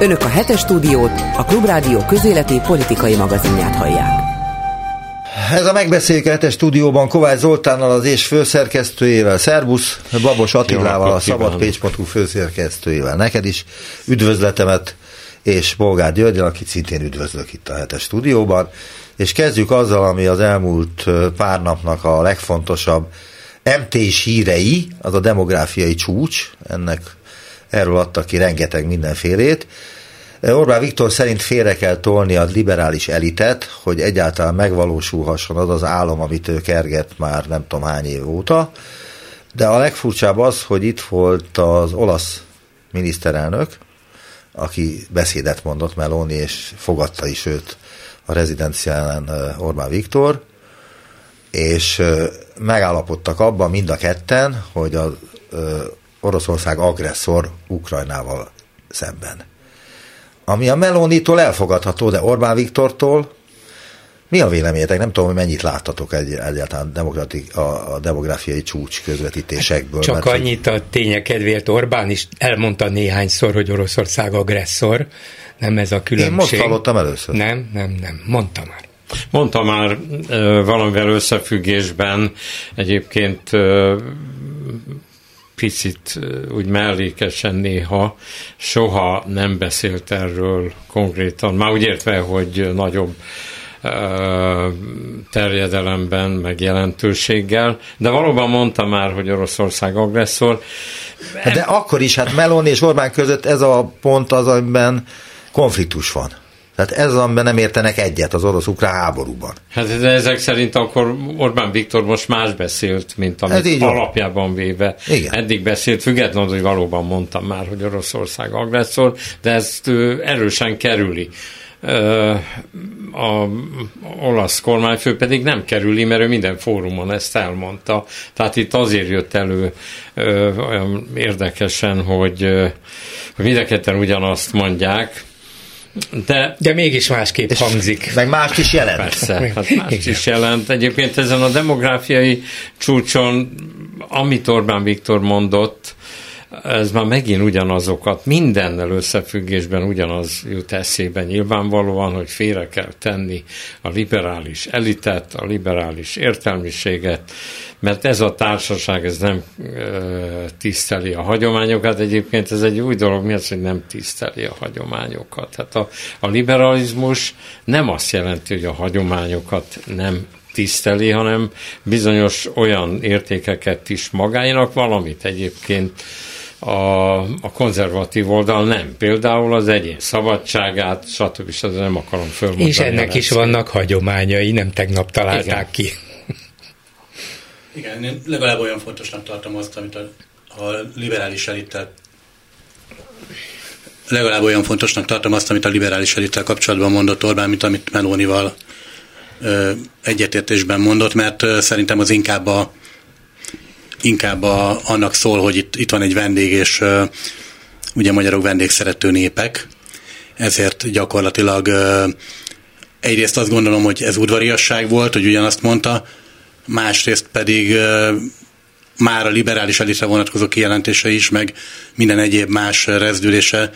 Önök a hetes stúdiót, a Klubrádió közéleti politikai magazinját hallják. Ez a megbeszéljük a hetes stúdióban Kovács Zoltánnal, az és főszerkesztőjével, Szerbusz, Babos Attilával, a szabadpécs.hu főszerkesztőjével. Neked is üdvözletemet, és Bolgár Györgyel, akit szintén üdvözlök itt a hetes stúdióban. És kezdjük azzal, ami az elmúlt pár napnak a legfontosabb mt hírei, az a demográfiai csúcs, ennek erről adtak ki rengeteg mindenfélét. Orbán Viktor szerint félre kell tolni a liberális elitet, hogy egyáltalán megvalósulhasson az az álom, amit ő kerget már nem tudom hány év óta. De a legfurcsább az, hogy itt volt az olasz miniszterelnök, aki beszédet mondott Meloni, és fogadta is őt a rezidencián Orbán Viktor, és megállapodtak abban mind a ketten, hogy az Oroszország agresszor Ukrajnával szemben. Ami a Melonitól elfogadható, de Orbán Viktortól mi a véleményetek? Nem tudom, hogy mennyit láttatok egy, egyáltalán demokratik, a, a demográfiai csúcs közvetítésekből. Csak mert annyit a tények kedvéért Orbán is elmondta néhányszor, hogy Oroszország agresszor. Nem ez a különbség. Én most hallottam először. Nem, nem, nem. Mondta már. Mondta már valamivel összefüggésben egyébként picit úgy mellékesen néha soha nem beszélt erről konkrétan, már úgy értve, hogy nagyobb terjedelemben, meg jelentőséggel, de valóban mondta már, hogy Oroszország agresszor. De akkor is, hát Meloni és Orbán között ez a pont az, amiben konfliktus van. Tehát ez amiben nem értenek egyet az orosz-ukrán háborúban. Hát de ezek szerint akkor Orbán Viktor most más beszélt, mint amit alapjában véve Igen. eddig beszélt, függetlenül, hogy valóban mondtam már, hogy Oroszország agresszor, de ezt erősen kerüli a olasz kormányfő pedig nem kerüli, mert ő minden fórumon ezt elmondta. Tehát itt azért jött elő olyan érdekesen, hogy, hogy mindenketten ugyanazt mondják, de, de mégis másképp hangzik. Meg más is jelent. Persze, hát más is jelent. Egyébként ezen a demográfiai csúcson, amit Orbán Viktor mondott, ez már megint ugyanazokat, mindennel összefüggésben ugyanaz jut eszébe nyilvánvalóan, hogy félre kell tenni a liberális elitet, a liberális értelmiséget, mert ez a társaság ez nem tiszteli a hagyományokat. Egyébként ez egy új dolog, mi az, hogy nem tiszteli a hagyományokat. Hát a, a liberalizmus nem azt jelenti, hogy a hagyományokat nem tiszteli, hanem bizonyos olyan értékeket is magáinak, valamit egyébként a, a konzervatív oldal nem. Például az egyén szabadságát, stb. stb. nem akarom fölmondani. És ennek is vannak hagyományai, nem tegnap találták Igen. ki. Igen, én legalább olyan fontosnak tartom azt, amit a, a liberális elittel legalább olyan fontosnak tartom azt, amit a liberális elittel kapcsolatban mondott Orbán, mint amit Melónival ö, egyetértésben mondott, mert ö, szerintem az inkább a inkább a, annak szól, hogy itt, itt van egy vendég, és ö, ugye magyarok vendégszerető népek, ezért gyakorlatilag ö, egyrészt azt gondolom, hogy ez udvariasság volt, hogy ugyanazt mondta, másrészt pedig már a liberális elitre vonatkozó kijelentése is, meg minden egyéb más rezdülése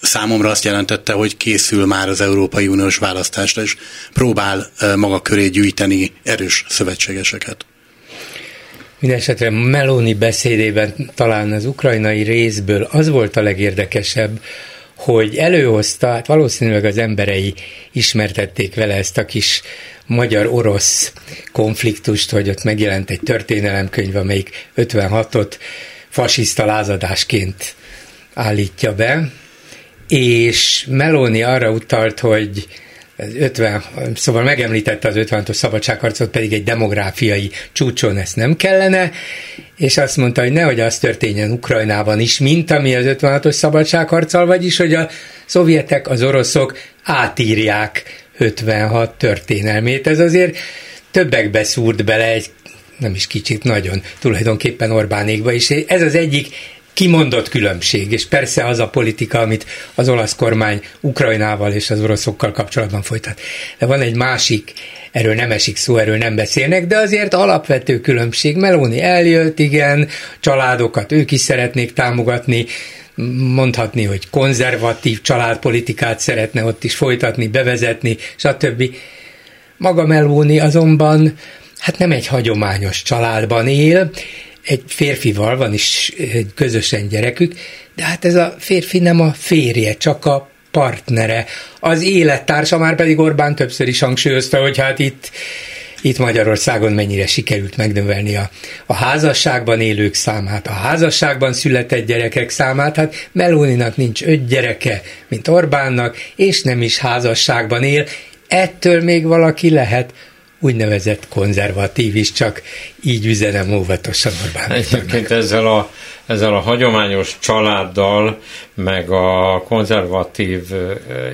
számomra azt jelentette, hogy készül már az Európai Uniós választásra, és próbál maga köré gyűjteni erős szövetségeseket. Mindenesetre Meloni beszédében talán az ukrajnai részből az volt a legérdekesebb, hogy előhozta, hát valószínűleg az emberei ismertették vele ezt a kis magyar-orosz konfliktust, hogy ott megjelent egy történelemkönyv, amelyik 56-ot fasiszta lázadásként állítja be, és Meloni arra utalt, hogy 50, szóval megemlítette az 56-os szabadságharcot, pedig egy demográfiai csúcson ezt nem kellene, és azt mondta, hogy nehogy az történjen Ukrajnában is, mint ami az 56-os szabadságharccal, vagyis, hogy a szovjetek, az oroszok átírják 56 történelmét. Ez azért többekbe szúrt bele egy nem is kicsit, nagyon tulajdonképpen Orbánékba is. Ez az egyik kimondott különbség, és persze az a politika, amit az olasz kormány Ukrajnával és az oroszokkal kapcsolatban folytat. De van egy másik, erről nem esik szó, erről nem beszélnek, de azért alapvető különbség. Meloni eljött, igen, családokat ők is szeretnék támogatni, mondhatni, hogy konzervatív családpolitikát szeretne ott is folytatni, bevezetni, stb. Maga Meloni azonban hát nem egy hagyományos családban él, egy férfival van is közösen gyerekük, de hát ez a férfi nem a férje, csak a partnere. Az élettársa már pedig Orbán többször is hangsúlyozta, hogy hát itt itt Magyarországon mennyire sikerült megnövelni a, a házasságban élők számát, a házasságban született gyerekek számát. Hát Melóninak nincs öt gyereke, mint Orbánnak, és nem is házasságban él. Ettől még valaki lehet úgynevezett konzervatív is, csak így üzenem óvatosan Orbán Egyébként ezzel a, ezzel a hagyományos családdal, meg a konzervatív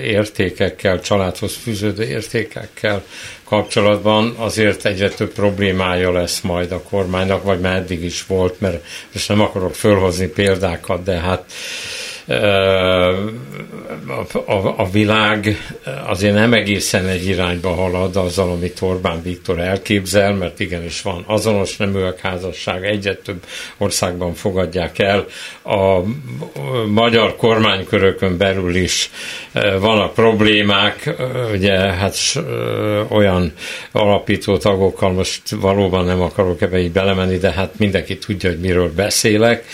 értékekkel, családhoz fűződő értékekkel kapcsolatban azért egyre több problémája lesz majd a kormánynak, vagy már eddig is volt, mert most nem akarok fölhozni példákat, de hát a, a, a világ azért nem egészen egy irányba halad azzal, amit Orbán Viktor elképzel, mert igenis van azonos neműek házasság, egyre több országban fogadják el. A magyar kormánykörökön belül is vannak problémák, ugye hát olyan alapító tagokkal most valóban nem akarok ebbe így belemenni, de hát mindenki tudja, hogy miről beszélek.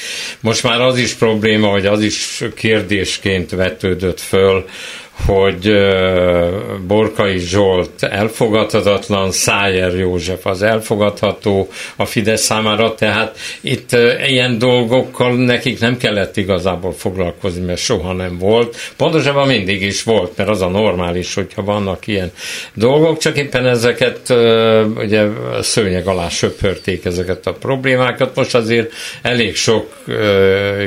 Most már az is probléma, hogy az is kérdésként vetődött föl, hogy Borkai Zsolt elfogadhatatlan, Szájer József az elfogadható a Fidesz számára, tehát itt ilyen dolgokkal nekik nem kellett igazából foglalkozni, mert soha nem volt. Pontosabban mindig is volt, mert az a normális, hogyha vannak ilyen dolgok, csak éppen ezeket ugye szőnyeg alá söpörték ezeket a problémákat. Most azért elég sok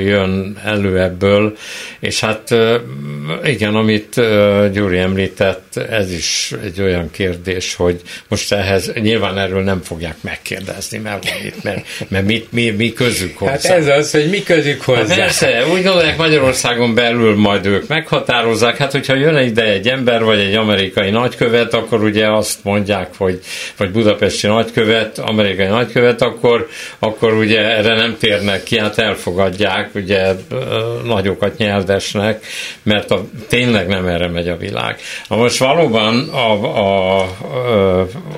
jön elő ebből, és hát igen, amit Gyuri említett, ez is egy olyan kérdés, hogy most ehhez nyilván erről nem fogják megkérdezni, mert, mert, mert mit, mi, mi közük hozzá. Hát ez az, hogy mi közük hozzá. Hát persze, úgy gondolják Magyarországon belül majd ők meghatározzák, hát hogyha jön ide egy ember, vagy egy amerikai nagykövet, akkor ugye azt mondják, hogy vagy budapesti nagykövet, amerikai nagykövet, akkor, akkor ugye erre nem térnek ki, hát elfogadják, ugye nagyokat nyelvesnek, mert a, tényleg nem erre megy a világ. Na most valóban a, a, a,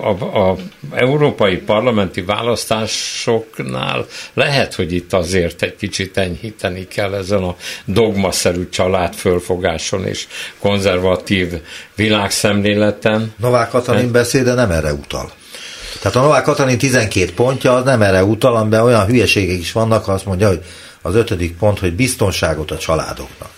a, a európai parlamenti választásoknál lehet, hogy itt azért egy kicsit enyhíteni kell ezen a dogmaszerű család fölfogáson és konzervatív világszemléleten. Novák Katalin hát- beszéde nem erre utal. Tehát a Novák Katalin 12 pontja az nem erre utal, amiben olyan hülyeségek is vannak, azt mondja, hogy az ötödik pont, hogy biztonságot a családoknak.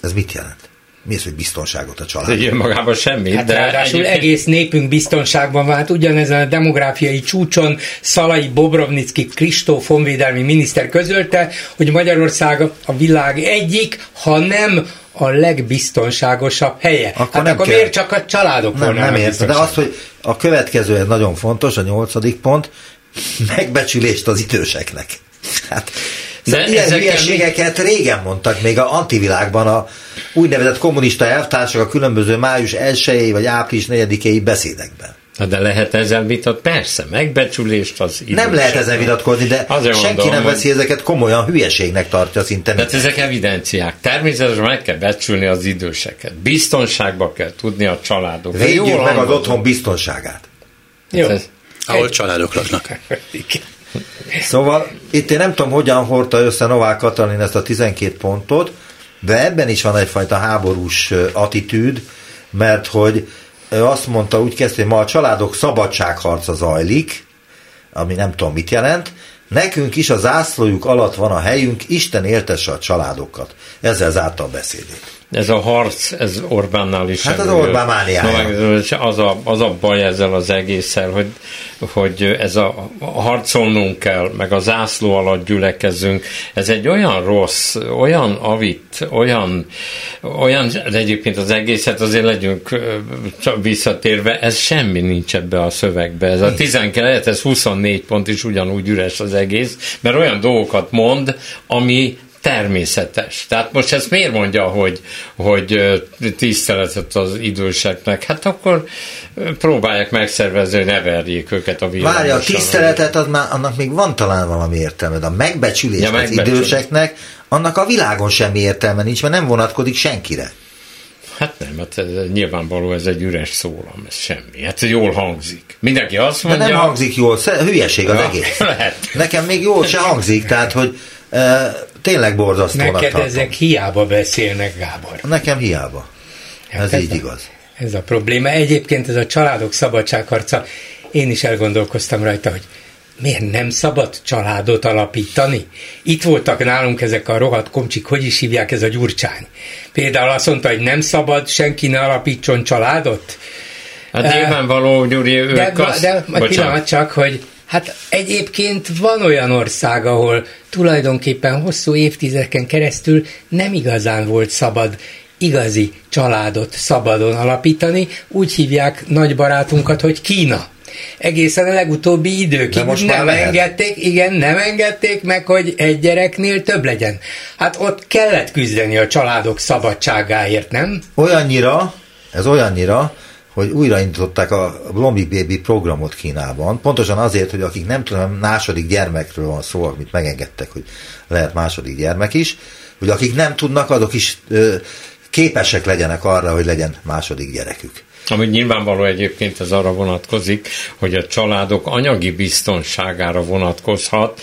Ez mit jelent? Mi az, hogy biztonságot a család? Ez magában semmi. Hát de ráadásul egyébként... egész népünk biztonságban van. Hát ugyanezen a demográfiai csúcson Szalai Bobrovnicki Kristóf honvédelmi miniszter közölte, hogy Magyarország a világ egyik, ha nem a legbiztonságosabb helye. Akkor, hát nem akkor kell. miért csak a családok Nem, nem értem, de az, hogy a következő, ez nagyon fontos, a nyolcadik pont, megbecsülést az időseknek. Hát de ilyen hülyeségeket régen mondtak, még a antivilágban a úgynevezett kommunista elvtársak a különböző május 1 vagy április 4 beszédekben. De lehet ezzel vitat? Persze, megbecsülést az idősek. Nem lehet ezzel vitatkozni, de Azért senki mondom, nem veszi ezeket komolyan, hülyeségnek tartja szinte. Tehát ezek evidenciák. Természetesen meg kell becsülni az időseket. Biztonságba kell tudni a családok. Védjük meg az otthon biztonságát. Jó. Hát ez, Ahol családok laknak. Szóval itt én nem tudom, hogyan hordta össze Novák Katalin ezt a 12 pontot, de ebben is van egyfajta háborús attitűd, mert hogy azt mondta, úgy kezdte, hogy ma a családok szabadságharca zajlik, ami nem tudom mit jelent, nekünk is a zászlójuk alatt van a helyünk, Isten éltesse a családokat. Ezzel zárta a beszédét ez a harc, ez Orbánnál is. Hát az Orbán mániája. Az a, az a baj ezzel az egésszel, hogy, hogy ez a, a harcolnunk kell, meg a zászló alatt gyülekezünk. Ez egy olyan rossz, olyan avit, olyan, olyan, egyébként az egészet azért legyünk visszatérve, ez semmi nincs ebbe a szövegbe. Ez a 19, ez 24 pont is ugyanúgy üres az egész, mert olyan dolgokat mond, ami természetes. Tehát most ezt miért mondja, hogy, hogy tiszteletet az időseknek? Hát akkor próbálják megszervezni, hogy ne verjék őket a világon. Várja, a tiszteletet, az már, annak még van talán valami értelme, de a megbecsülés ja, az időseknek, annak a világon semmi értelme nincs, mert nem vonatkozik senkire. Hát nem, hát ez, nyilvánvaló ez egy üres szólam, ez semmi. Hát jól hangzik. Mindenki azt mondja... De nem hangzik jól, hülyeség az ja, egész. Lehet. Nekem még jól se hangzik, tehát hogy tényleg borzasztónak Neked tartom. ezek hiába beszélnek, Gábor. Nekem hiába. Hát ez, ez így a, igaz. Ez a probléma. Egyébként ez a családok szabadságharca, én is elgondolkoztam rajta, hogy miért nem szabad családot alapítani? Itt voltak nálunk ezek a rohadt komcsik, hogy is hívják ez a gyurcsány. Például azt mondta, hogy nem szabad, senki ne alapítson családot. Hát uh, nyilvánvaló, Gyuri, ők de, az... De, de pillanat csak, hogy Hát egyébként van olyan ország, ahol tulajdonképpen hosszú évtizedeken keresztül nem igazán volt szabad igazi családot szabadon alapítani. Úgy hívják nagy barátunkat, hogy Kína egészen a legutóbbi időkig most nem engedték, igen, nem engedték meg, hogy egy gyereknél több legyen. Hát ott kellett küzdeni a családok szabadságáért, nem? Olyannyira, ez olyannyira, hogy újraindították a Blombi Baby programot Kínában, pontosan azért, hogy akik nem tudom, második gyermekről van szó, amit megengedtek, hogy lehet második gyermek is, hogy akik nem tudnak, azok is ö, képesek legyenek arra, hogy legyen második gyerekük. Ami nyilvánvaló egyébként ez arra vonatkozik, hogy a családok anyagi biztonságára vonatkozhat,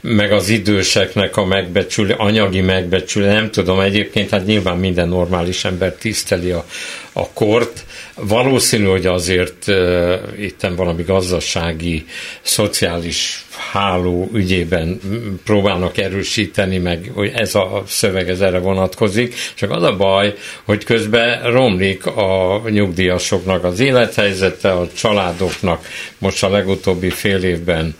meg az időseknek a megbecsülő, anyagi megbecsülő, nem tudom, egyébként hát nyilván minden normális ember tiszteli a, a kort. Valószínű, hogy azért uh, itten valami gazdasági, szociális háló ügyében próbálnak erősíteni, meg hogy ez a szöveg ez erre vonatkozik, csak az a baj, hogy közben romlik a nyugdíjasoknak az élethelyzete, a családoknak most a legutóbbi fél évben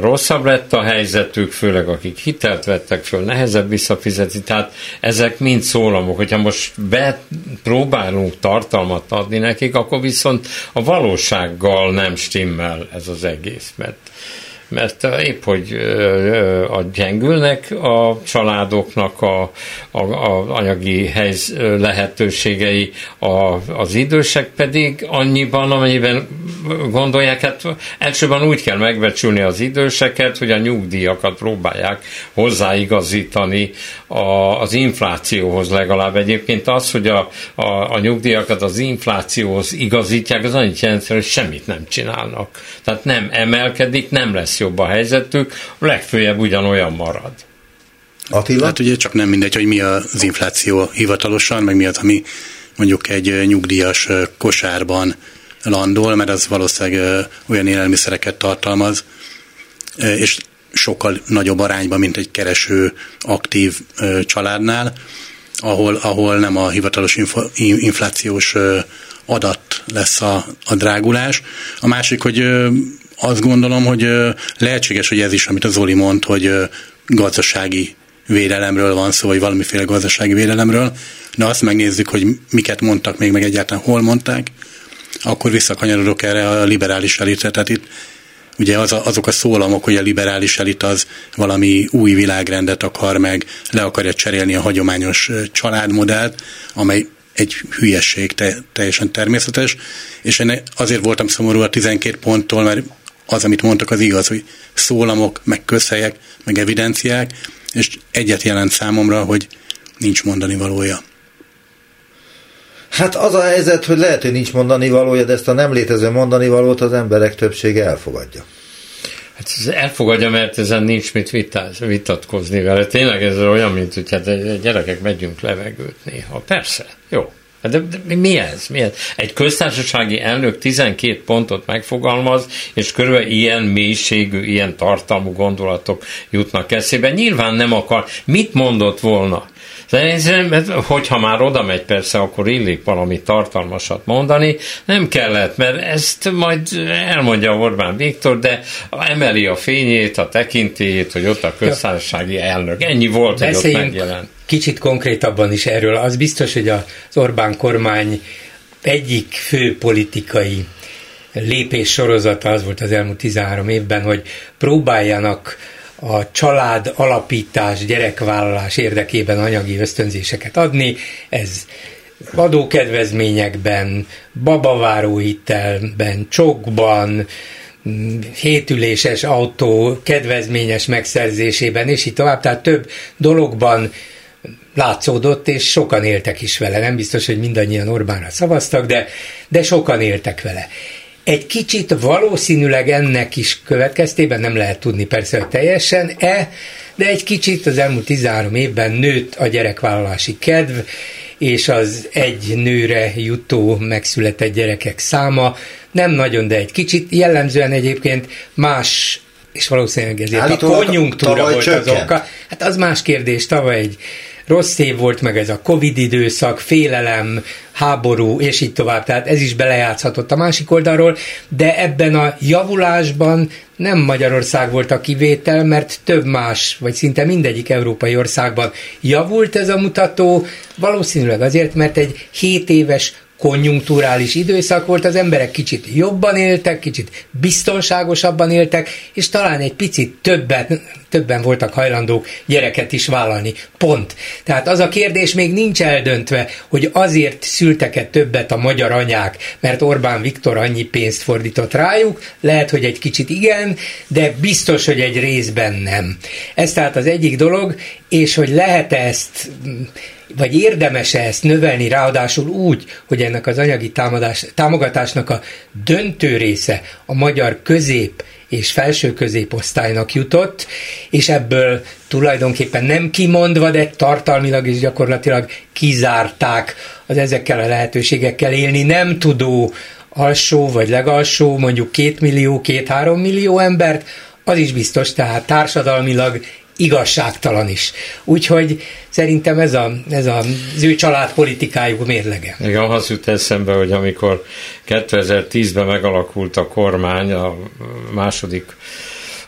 rosszabb lett a helyzetük, főleg akik hitelt vettek föl, nehezebb visszafizetni, tehát ezek mind szólamok, hogyha most bepróbálunk tartalmat adni nekik, akkor viszont a valósággal nem stimmel ez az egész, mert mert épp, hogy a gyengülnek a családoknak a, a, a anyagi helyz lehetőségei, a, az idősek pedig annyiban, amennyiben gondolják, hát elsőben úgy kell megbecsülni az időseket, hogy a nyugdíjakat próbálják hozzáigazítani a, az inflációhoz legalább. Egyébként az, hogy a, a, a nyugdíjakat az inflációhoz igazítják, az annyit jelent, hogy semmit nem csinálnak. Tehát nem emelkedik, nem lesz jobb a helyzetük, legfőjebb ugyanolyan marad. Attila? Hát ugye csak nem mindegy, hogy mi az infláció hivatalosan, meg mi az, ami mondjuk egy nyugdíjas kosárban landol, mert az valószínűleg olyan élelmiszereket tartalmaz, és sokkal nagyobb arányban, mint egy kereső aktív családnál, ahol, ahol nem a hivatalos inflációs adat lesz a, a drágulás. A másik, hogy azt gondolom, hogy lehetséges, hogy ez is, amit az Zoli mond, hogy gazdasági védelemről van szó, vagy valamiféle gazdasági védelemről, de azt megnézzük, hogy miket mondtak még, meg egyáltalán hol mondták, akkor visszakanyarodok erre a liberális elitre. Tehát itt ugye az a, azok a szólamok, hogy a liberális elit az valami új világrendet akar meg, le akarja cserélni a hagyományos családmodellt, amely egy hülyesség, te, teljesen természetes, és én azért voltam szomorú a 12 ponttól, mert az, amit mondtak, az igaz, hogy szólamok, meg közhelyek, meg evidenciák, és egyet jelent számomra, hogy nincs mondani valója. Hát az a helyzet, hogy lehet, hogy nincs mondani valója, de ezt a nem létező mondani valót az emberek többsége elfogadja. Hát ez elfogadja, mert ezen nincs mit vitáz, vitatkozni vele. Tényleg ez olyan, mint hogy hát gyerekek, megyünk levegőt néha. Persze, jó. Hát de, de mi ez? mi ez? Egy köztársasági elnök 12 pontot megfogalmaz, és körülbelül ilyen mélységű, ilyen tartalmú gondolatok jutnak eszébe. Nyilván nem akar. Mit mondott volna? Hogyha már oda megy persze, akkor illik valami tartalmasat mondani, nem kellett, mert ezt majd elmondja Orbán Viktor, de emeli a fényét, a tekintélyét, hogy ott a köztársasági elnök. Ennyi volt, hogy ott megjelent. Kicsit konkrétabban is erről. Az biztos, hogy az Orbán kormány egyik fő politikai lépés sorozata az volt az elmúlt 13 évben, hogy próbáljanak a család alapítás, gyerekvállalás érdekében anyagi ösztönzéseket adni. Ez adókedvezményekben, babaváróhitelben, csokban, hétüléses autó kedvezményes megszerzésében, és így tovább, tehát több dologban látszódott, és sokan éltek is vele. Nem biztos, hogy mindannyian Orbánra szavaztak, de, de sokan éltek vele. Egy kicsit valószínűleg ennek is következtében, nem lehet tudni persze, hogy teljesen-e, de egy kicsit az elmúlt 13 évben nőtt a gyerekvállalási kedv, és az egy nőre jutó megszületett gyerekek száma nem nagyon, de egy kicsit. Jellemzően egyébként más és valószínűleg ezért Állítólag a konjunktúra volt csökkent. az oka. Hát az más kérdés, tavaly egy rossz év volt, meg ez a Covid időszak, félelem, háború, és így tovább, tehát ez is belejátszhatott a másik oldalról, de ebben a javulásban nem Magyarország volt a kivétel, mert több más, vagy szinte mindegyik európai országban javult ez a mutató, valószínűleg azért, mert egy 7 éves konjunkturális időszak volt, az emberek kicsit jobban éltek, kicsit biztonságosabban éltek, és talán egy picit többet, többen voltak hajlandók gyereket is vállalni. Pont. Tehát az a kérdés még nincs eldöntve, hogy azért szültek-e többet a magyar anyák, mert Orbán Viktor annyi pénzt fordított rájuk, lehet, hogy egy kicsit igen, de biztos, hogy egy részben nem. Ez tehát az egyik dolog, és hogy lehet ezt vagy érdemes-e ezt növelni, ráadásul úgy, hogy ennek az anyagi támadás, támogatásnak a döntő része a magyar közép és felső középosztálynak jutott, és ebből tulajdonképpen nem kimondva, de tartalmilag is gyakorlatilag kizárták az ezekkel a lehetőségekkel élni nem tudó alsó vagy legalsó, mondjuk két millió, két-három millió embert, az is biztos, tehát társadalmilag igazságtalan is. Úgyhogy szerintem ez, a, ez a, az ő családpolitikájuk mérlege. Igen, az jut eszembe, hogy amikor 2010-ben megalakult a kormány, a második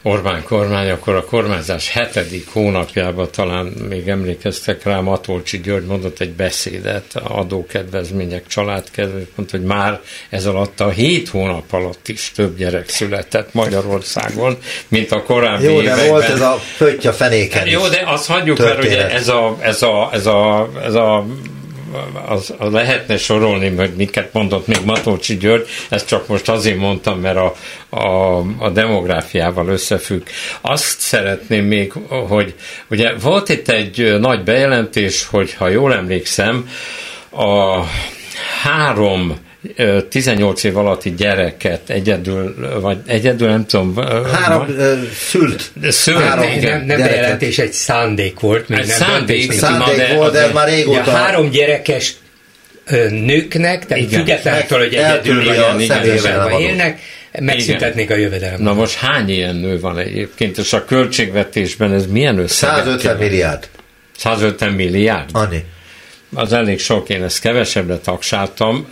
Orbán kormány, akkor a kormányzás hetedik hónapjában talán még emlékeztek rá, Matolcsi György mondott egy beszédet, adókedvezmények, családkedvezmények, mondta, hogy már ez alatt a hét hónap alatt is több gyerek született Magyarországon, mint a korábbi Jó, de években. volt ez a pötty a fenéken Jó, de azt hagyjuk, történet. mert ugye ez a, ez a, ez a, ez a az, az lehetne sorolni, hogy miket mondott még Matolcsi György, ezt csak most azért mondtam, mert a, a, a demográfiával összefügg. Azt szeretném még, hogy ugye volt itt egy nagy bejelentés, hogy ha jól emlékszem, a három 18 év alatti gyereket egyedül, vagy egyedül nem tudom. Három vagy, szült. Szült, három igen. Nem, nem bejelentés, egy szándék volt. Még egy nem szándék, szándék de, volt, de, de már régóta. Ja, három gyerekes nőknek, tehát függetlenül, hogy egyedül vagy élnek, megszüntetnék a jövedelem. Na most hány ilyen nő van egyébként, és a költségvetésben ez milyen összeg? 150 milliárd. 150 milliárd? Annyi az elég sok, én ezt kevesebbre tagsáltam,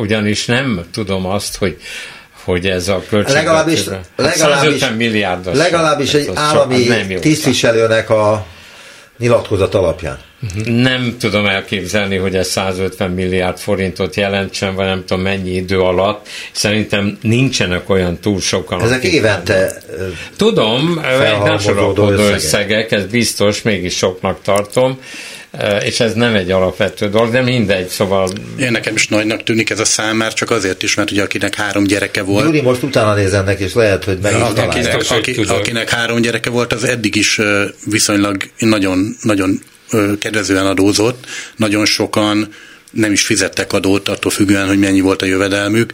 ugyanis nem tudom azt, hogy hogy ez a legalábbis, legalábbis, milliárdos. Legalábbis egy állami tisztviselőnek a nyilatkozat alapján. Nem tudom elképzelni, hogy ez 150 milliárd forintot jelentsen, vagy nem tudom mennyi idő alatt. Szerintem nincsenek olyan túl sokan. Ezek évente Tudom, egy összegek, ez biztos, mégis soknak tartom és ez nem egy alapvető dolog, de mindegy, szóval... Én nekem is nagynak tűnik ez a szám, már csak azért is, mert ugye akinek három gyereke volt... Júli most utána nézem neki, és lehet, hogy meg aki, aki, aki, akinek három gyereke volt, az eddig is viszonylag nagyon, nagyon kedvezően adózott, nagyon sokan nem is fizettek adót, attól függően, hogy mennyi volt a jövedelmük.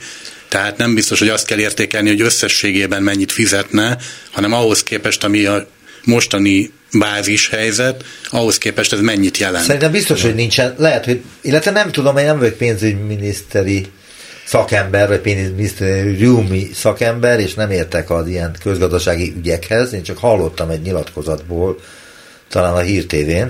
Tehát nem biztos, hogy azt kell értékelni, hogy összességében mennyit fizetne, hanem ahhoz képest, ami a mostani bázis helyzet, ahhoz képest ez mennyit jelent? Szerintem biztos, hogy nincsen, lehet, hogy, illetve nem tudom, én nem vagyok pénzügyminiszteri szakember, vagy pénzügyminisztériumi szakember, és nem értek az ilyen közgazdasági ügyekhez, én csak hallottam egy nyilatkozatból, talán a Hír TV-n,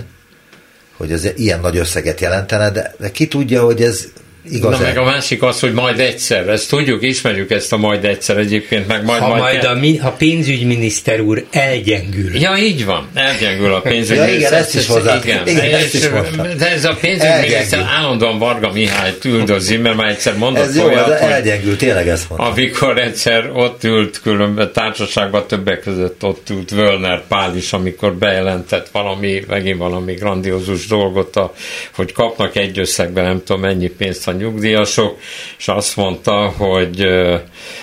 hogy ez ilyen nagy összeget jelentene, de, de ki tudja, hogy ez igaz Na meg a másik az, hogy majd egyszer, ezt tudjuk, ismerjük ezt a majd egyszer egyébként, meg majd ha majd, majd a, mi, ha pénzügyminiszter úr elgyengül. Ja, így van, elgyengül a pénzügyminiszter. Ja, igen, ezt is hozzá. Igen, igen, és, ezt is de ez a pénzügyminiszter állandóan Varga Mihály üldözi, mert már egyszer mondott ez jó, olyat, ez elgyengül, tényleg ezt mondta. Amikor egyszer ott ült különböző társaságban, többek között ott ült Völner Pál is, amikor bejelentett valami, megint valami grandiózus dolgot, a, hogy kapnak egy összegben nem tudom mennyi pénzt a nyugdíjasok, és azt mondta, hogy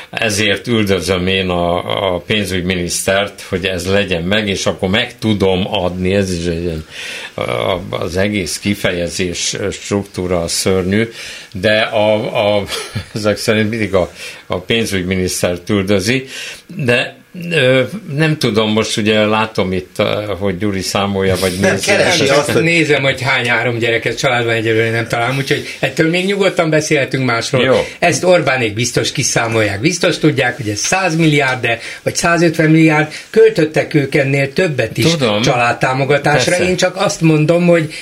ezért üldözöm én a, a pénzügyminisztert, hogy ez legyen meg, és akkor meg tudom adni, ez is egy, az egész kifejezés struktúra a szörnyű, de a, a, ezek szerint mindig a, a pénzügyminiszter üldözi, de nem tudom, most ugye látom itt, hogy Gyuri számolja, vagy nem. Keresi azt, hogy... Nézem, hogy hány három gyereket családban egyelőre nem találom, úgyhogy ettől még nyugodtan beszélhetünk másról. Jó. Ezt Orbánék biztos kiszámolják. Biztos tudják, hogy ez 100 milliárd, de, vagy 150 milliárd, költöttek ők ennél többet is tudom. családtámogatásra. Persze. Én csak azt mondom, hogy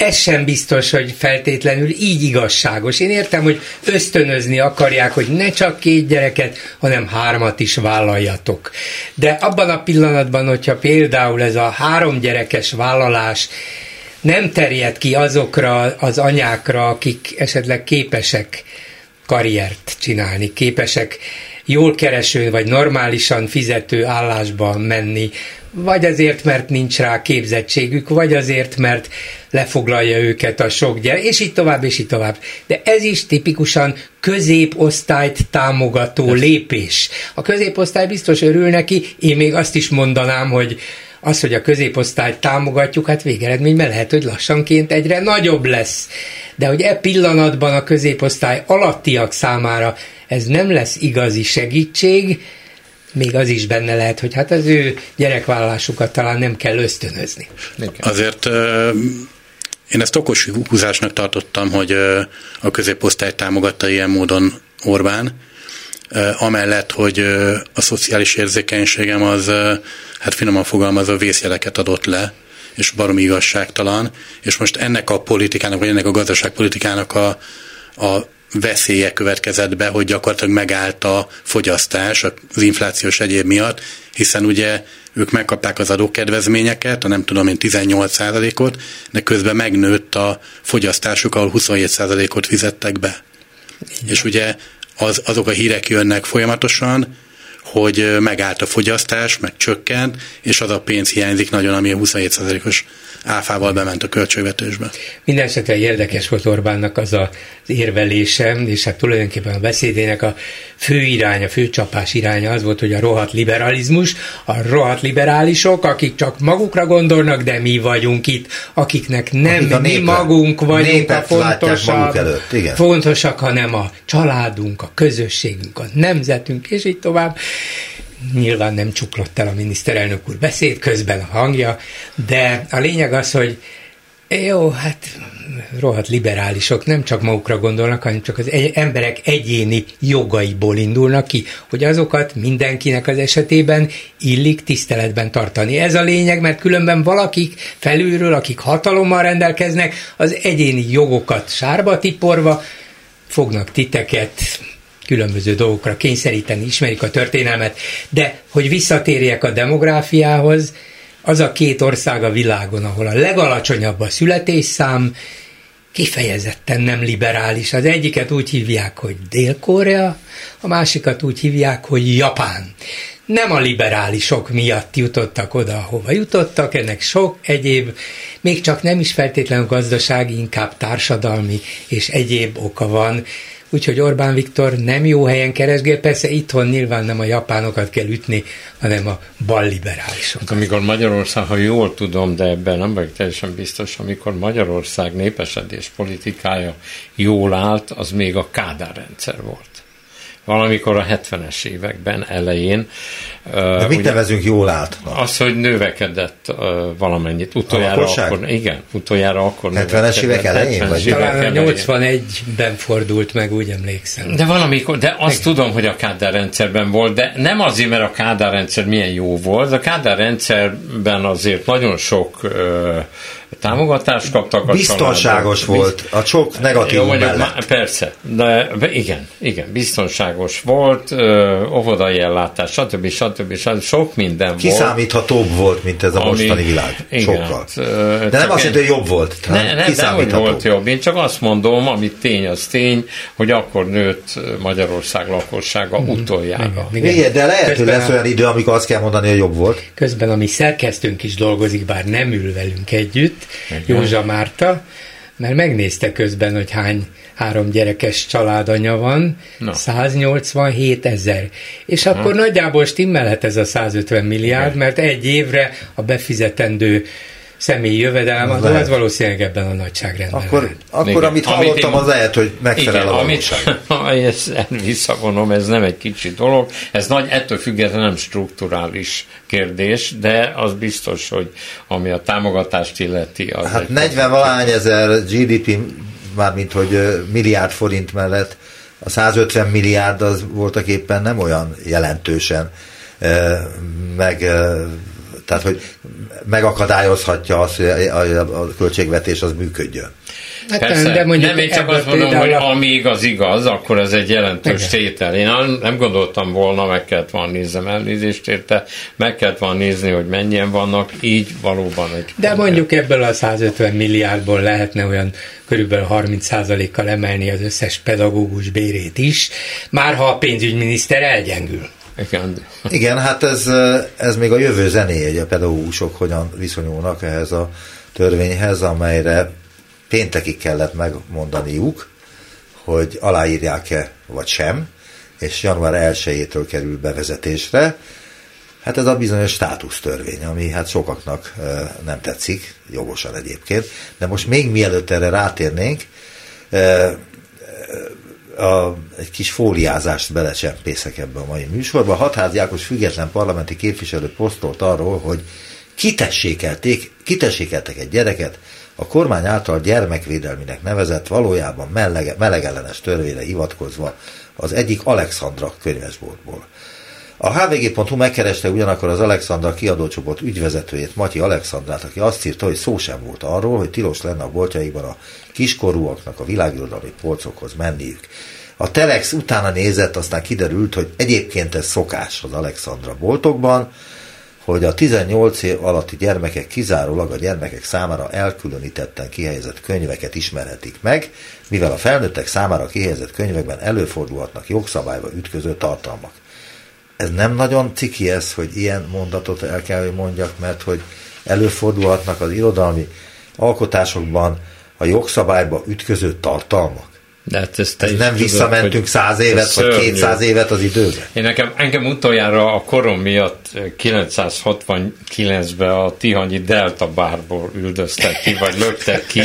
ez sem biztos, hogy feltétlenül így igazságos. Én értem, hogy ösztönözni akarják, hogy ne csak két gyereket, hanem hármat is vállaljatok. De abban a pillanatban, hogyha például ez a három gyerekes vállalás nem terjed ki azokra az anyákra, akik esetleg képesek karriert csinálni, képesek jól kereső vagy normálisan fizető állásba menni, vagy azért, mert nincs rá képzettségük, vagy azért, mert lefoglalja őket a sok gyerek, és így tovább, és így tovább. De ez is tipikusan középosztályt támogató lépés. A középosztály biztos örül neki, én még azt is mondanám, hogy az, hogy a középosztályt támogatjuk, hát végeredményben lehet, hogy lassanként egyre nagyobb lesz. De hogy e pillanatban a középosztály alattiak számára ez nem lesz igazi segítség, még az is benne lehet, hogy hát az ő gyerekvállalásukat talán nem kell ösztönözni. Azért én ezt okos húzásnak tartottam, hogy a középosztály támogatta ilyen módon Orbán, amellett, hogy a szociális érzékenységem az, hát finoman fogalmazva, vészjeleket adott le, és baromi igazságtalan, és most ennek a politikának, vagy ennek a gazdaságpolitikának a, a veszélye következett be, hogy gyakorlatilag megállt a fogyasztás az inflációs egyéb miatt, hiszen ugye ők megkapták az adókedvezményeket, a nem tudom én 18%-ot, de közben megnőtt a fogyasztásuk, ahol 27%-ot fizettek be. És ugye az, azok a hírek jönnek folyamatosan, hogy megállt a fogyasztás, meg csökkent, és az a pénz hiányzik nagyon, ami a 27%-os áfával bement a költségvetésbe. Mindenesetre érdekes volt Orbánnak az az érvelése, és hát tulajdonképpen a beszédének a fő iránya, fő csapás iránya az volt, hogy a rohadt liberalizmus, a rohadt liberálisok, akik csak magukra gondolnak, de mi vagyunk itt, akiknek nem akik mi népet, magunk vagyunk a fontosak, előtt, igen. fontosak, hanem a családunk, a közösségünk, a nemzetünk, és így tovább nyilván nem csuklott el a miniszterelnök úr beszéd közben a hangja, de a lényeg az, hogy jó, hát rohadt liberálisok nem csak magukra gondolnak, hanem csak az emberek egyéni jogaiból indulnak ki, hogy azokat mindenkinek az esetében illik tiszteletben tartani. Ez a lényeg, mert különben valakik felülről, akik hatalommal rendelkeznek, az egyéni jogokat sárba tiporva fognak titeket különböző dolgokra kényszeríteni, ismerik a történelmet, de hogy visszatérjek a demográfiához, az a két ország a világon, ahol a legalacsonyabb a születésszám, kifejezetten nem liberális. Az egyiket úgy hívják, hogy Dél-Korea, a másikat úgy hívják, hogy Japán. Nem a liberálisok miatt jutottak oda, ahova jutottak, ennek sok egyéb, még csak nem is feltétlenül gazdasági, inkább társadalmi és egyéb oka van. Úgyhogy Orbán Viktor nem jó helyen keresgél, persze itthon nyilván nem a japánokat kell ütni, hanem a balliberálisokat. Hát amikor Magyarország, ha jól tudom, de ebben nem vagyok teljesen biztos, amikor Magyarország népesedés politikája jól állt, az még a Kádár rendszer volt valamikor a 70-es években elején. De mit ugye, nevezünk jól át? Az, hogy növekedett uh, valamennyit. Utoljára akkor, igen, utoljára akkor 70-es évek elején? 70 vagy talán 81-ben fordult meg, úgy emlékszem. De valamikor, de azt igen. tudom, hogy a Kádár rendszerben volt, de nem azért, mert a Kádár rendszer milyen jó volt. A Kádár rendszerben azért nagyon sok uh, támogatást kaptak a Biztonságos családok. volt, a sok negatív Jó, mondjuk, mellett. Persze, de igen, igen, biztonságos volt, ö, óvodai ellátás, stb. stb. stb. Sok minden Kiszámíthatóbb volt. volt, mint ez a ami, mostani világ. Igen, Sokkal. De nem azt jelenti, hogy jobb volt. Ne, ne, nem, volt jobb. Én csak azt mondom, amit tény, az tény, hogy akkor nőtt Magyarország lakossága mm, utoljára. Igen, igen. de lehet, hogy lesz olyan idő, amikor azt kell mondani, hogy jobb volt. Közben a mi szerkesztőnk is dolgozik, bár nem ül velünk együtt, igen. Józsa Márta, mert megnézte közben, hogy hány három gyerekes családanya van, no. 187 ezer. És akkor ha. nagyjából stimmelhet ez a 150 milliárd, mert egy évre a befizetendő személyi jövedelem, az valószínűleg ebben a nagyságrendben. Akkor, akkor amit hallottam, az lehet, hogy megfelel igen, a amit, ezt visszavonom, ez nem egy kicsi dolog, ez nagy, ettől függetlenül nem strukturális kérdés, de az biztos, hogy ami a támogatást illeti. Az hát 40 valány ezer GDP, mármint hogy milliárd forint mellett a 150 milliárd az voltak éppen nem olyan jelentősen meg tehát, hogy megakadályozhatja azt, hogy a, a költségvetés az működjön. Hát Persze, de mondjuk nem, én csak azt mondom, hogy a... amíg az igaz, akkor ez egy jelentős tétel. Én nem gondoltam volna, meg kellett volna nézem elnézést érte, meg kellett volna nézni, hogy mennyien vannak, így valóban egy... De mondjuk ebből a 150 milliárdból lehetne olyan körülbelül 30%-kal emelni az összes pedagógus bérét is, már ha a pénzügyminiszter elgyengül. Igen. Hát ez, ez még a jövő zenéje, hogy a pedagógusok hogyan viszonyulnak ehhez a törvényhez, amelyre péntekig kellett megmondaniuk, hogy aláírják-e vagy sem, és január 1-től kerül bevezetésre. Hát ez a bizonyos státusztörvény, ami hát sokaknak nem tetszik, jogosan egyébként. De most még mielőtt erre rátérnénk, a, egy kis fóliázást belecsempészek ebbe a mai műsorba. Hatház Jákos független parlamenti képviselő posztolt arról, hogy kitessékelték, kitessékeltek egy gyereket, a kormány által gyermekvédelminek nevezett valójában melege, melegellenes törvényre hivatkozva az egyik Alexandra könyvesboltból. A hvg.hu megkereste ugyanakkor az Alexandra kiadócsoport ügyvezetőjét, Matyi Alexandrát, aki azt írta, hogy szó sem volt arról, hogy tilos lenne a boltjaikban a kiskorúaknak a világirodalmi polcokhoz menniük. A Telex utána nézett, aztán kiderült, hogy egyébként ez szokás az Alexandra boltokban, hogy a 18 év alatti gyermekek kizárólag a gyermekek számára elkülönítetten kihelyezett könyveket ismerhetik meg, mivel a felnőttek számára kihelyezett könyvekben előfordulhatnak jogszabályba ütköző tartalmak. Ez nem nagyon ciki ez, hogy ilyen mondatot el kell, hogy mondjak, mert hogy előfordulhatnak az irodalmi alkotásokban a jogszabályba ütköző tartalmak. De hát ezt Ez nem visszamentünk száz évet, vagy kétszáz évet az időbe? Én nekem, engem utoljára a korom miatt 969-ben a Tihanyi Delta bárból üldöztek ki, vagy löktek ki,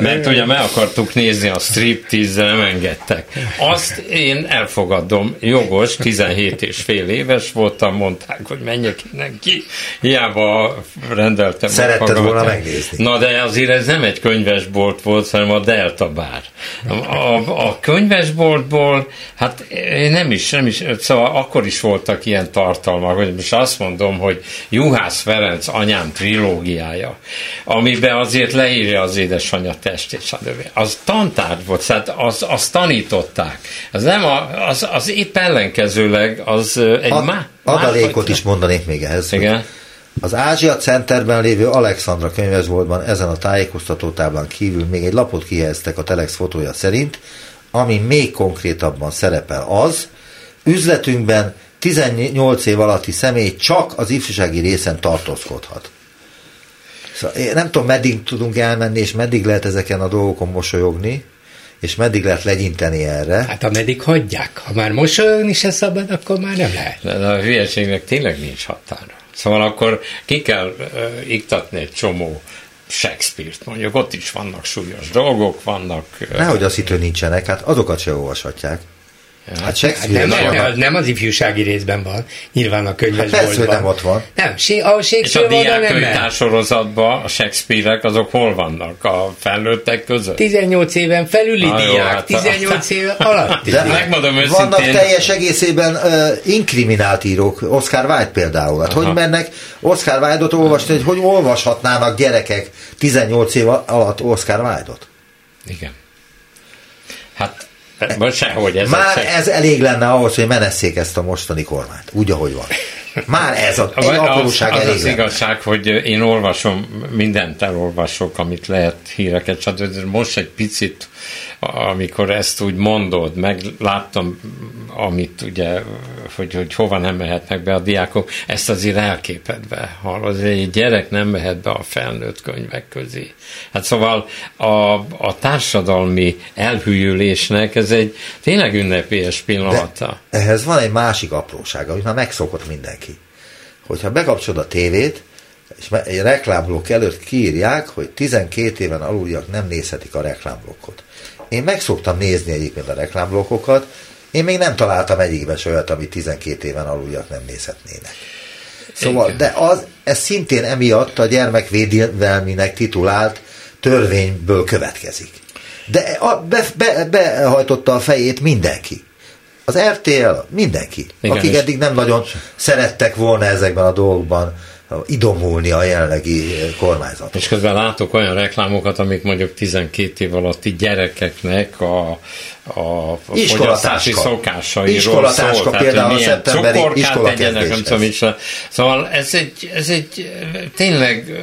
mert ugye meg akartuk nézni a striptease de nem engedtek. Azt én elfogadom, jogos, 17 és fél éves voltam, mondták, hogy menjek innen ki, hiába rendeltem. Szeretted volna megnézni. Na de azért ez nem egy könyvesbolt volt, hanem a Delta bár. A, a, a könyvesboltból, hát nem is, nem is, szóval akkor is voltak ilyen tartalmak, hogy most azt mondom, hogy Juhász Ferenc anyám trilógiája, amiben azért leírja az édesanyja testét, stb. Az tantárgy volt, tehát az, az tanították. Az nem a, az, az épp ellenkezőleg az egy Ad, má, Adalékot is mondanék még ehhez. Igen. Az Ázsia Centerben lévő Alexandra könyvesboltban ezen a tájékoztatótáblán kívül még egy lapot kihelyeztek a Telex fotója szerint, ami még konkrétabban szerepel az, üzletünkben 18 év alatti személy csak az ifjúsági részen tartózkodhat. Szóval én nem tudom, meddig tudunk elmenni, és meddig lehet ezeken a dolgokon mosolyogni, és meddig lehet legyinteni erre. Hát ameddig hagyják. Ha már mosolyogni se szabad, akkor már nem lehet. De a hülyeségnek tényleg nincs határa. Szóval akkor ki kell uh, iktatni egy csomó Shakespeare-t mondjuk, ott is vannak súlyos dolgok, vannak... Nehogy azt itt, hogy nincsenek, hát azokat se olvashatják. Hát Shakespeare nem, nem, nem az ifjúsági részben van, nyilván a könyvesboltban. Hát persze, nem ott van. Nem, ahol Shakespeare És a diákkönyvtár sorozatban a Shakespeare-ek azok hol vannak? A felnőttek között? 18 éven felüli ah, diák, hát 18 éven alatti. De megmondom őszintén. Vannak teljes egészében uh, inkriminált írók, Oscar Wilde például. Hát hogy mennek Oscar Wilde-ot olvasni, hogy hogy olvashatnának gyerekek 18 év alatt Oscar Wilde-ot? Igen. Hát most sehogy ez Már se... ez elég lenne ahhoz, hogy menesszék ezt a mostani kormányt, úgy, ahogy van. Már ez a, egy apróság az, az, elég az igazság, hogy én olvasom, mindent elolvasok, amit lehet híreket, stb. Most egy picit amikor ezt úgy mondod, meg láttam, amit ugye, hogy, hogy hova nem mehetnek be a diákok, ezt azért elképedve hallod, egy gyerek nem mehet be a felnőtt könyvek közé. Hát szóval a, a társadalmi elhűlésnek ez egy tényleg ünnepélyes pillanata. De ehhez van egy másik apróság, amit már megszokott mindenki. Hogyha bekapcsolod a tévét, és egy reklámblokk előtt kiírják, hogy 12 éven aluljak nem nézhetik a reklámblokkot. Én meg szoktam nézni egyébként a reklámblokkokat, én még nem találtam egyikben se olyat, amit 12 éven aluljak nem nézhetnének. Szóval, Igen. de az, ez szintén emiatt a gyermekvédelminek titulált törvényből következik. De a, be, be, behajtotta a fejét mindenki. Az RTL, mindenki, Igen, akik eddig nem nagyon szerettek volna ezekben a dolgokban idomulni a jelenlegi kormányzat. És közben látok olyan reklámokat, amik mondjuk 12 év alatti gyerekeknek a, a fogyasztási szokásairól Iskolatáska szól. például a szeptemberi iskolakezdéshez. Szóval ez egy, ez egy tényleg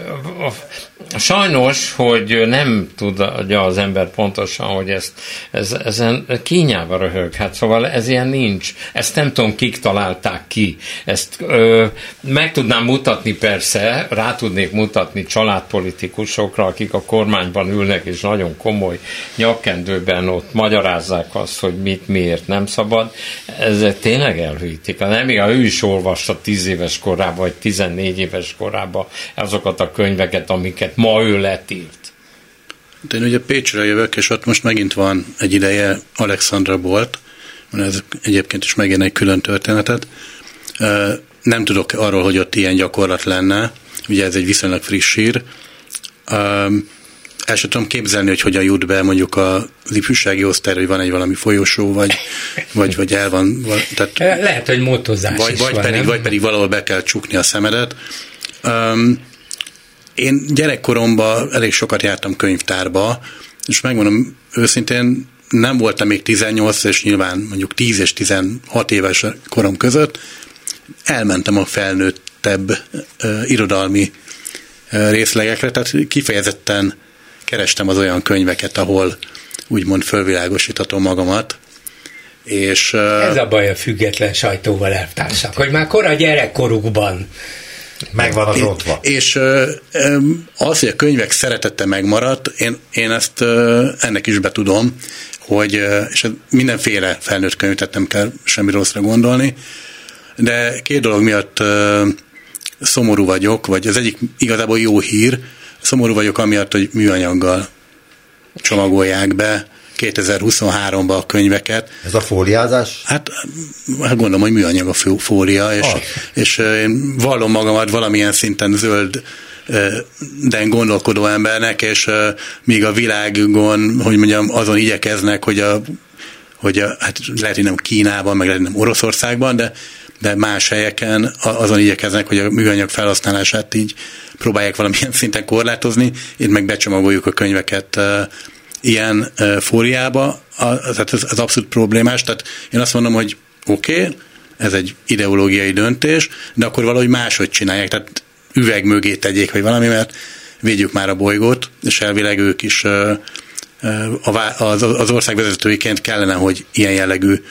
sajnos, hogy nem tudja az ember pontosan, hogy ezt, ez, ezen kínjába röhög. Hát szóval ez ilyen nincs. Ezt nem tudom, kik találták ki. Ezt ö, meg tudnám mutatni persze, rá tudnék mutatni családpolitikusokra, akik a kormányban ülnek, és nagyon komoly nyakkendőben ott magyarázzák azt, hogy mit, miért nem szabad. Ezek tényleg elhűítik. Nem, még ő is olvasta 10 éves korában, vagy 14 éves korában azokat a könyveket, amiket ma ő letilt. De én ugye Pécsre jövök, és ott most megint van egy ideje Alexandra Bolt, ez egyébként is megint egy külön történetet. Nem tudok arról, hogy ott ilyen gyakorlat lenne, ugye ez egy viszonylag friss hír. El sem tudom képzelni, hogy hogyan jut be mondjuk az ifjúsági osztályra, hogy van egy valami folyosó, vagy, vagy, vagy el van. Tehát, Lehet, hogy motozás vagy, vagy van, pedig, nem? Vagy pedig valahol be kell csukni a szemedet. Um, én gyerekkoromban elég sokat jártam könyvtárba, és megmondom őszintén, nem voltam még 18, és nyilván mondjuk 10 és 16 éves korom között, elmentem a felnőttebb uh, irodalmi uh, részlegekre, tehát kifejezetten kerestem az olyan könyveket, ahol úgymond fölvilágosíthatom magamat. És, Ez a baj a független sajtóval elvtársak, hogy már kora gyerekkorukban Megvan az ottva. És az, hogy a könyvek szeretete megmaradt, én, én ezt ennek is betudom, hogy és mindenféle felnőtt könyv, tehát nem kell semmi rosszra gondolni, de két dolog miatt szomorú vagyok, vagy az egyik igazából jó hír, szomorú vagyok amiatt, hogy műanyaggal csomagolják be 2023-ban a könyveket. Ez a fóliázás? Hát, hát gondolom, hogy műanyag a fólia, és, és én vallom magamat valamilyen szinten zöld de gondolkodó embernek, és míg a világon, hogy mondjam, azon igyekeznek, hogy a, hogy a, hát lehet, hogy nem Kínában, meg lehet, hogy nem Oroszországban, de, de más helyeken azon igyekeznek, hogy a műanyag felhasználását így próbálják valamilyen szinten korlátozni, itt meg becsomagoljuk a könyveket ilyen fóliába, tehát ez, ez abszolút problémás, tehát én azt mondom, hogy oké, okay, ez egy ideológiai döntés, de akkor valahogy máshogy csinálják, tehát üveg mögé tegyék, vagy valami, mert védjük már a bolygót, és elvileg ők is az ország vezetőiként kellene, hogy ilyen jellegű,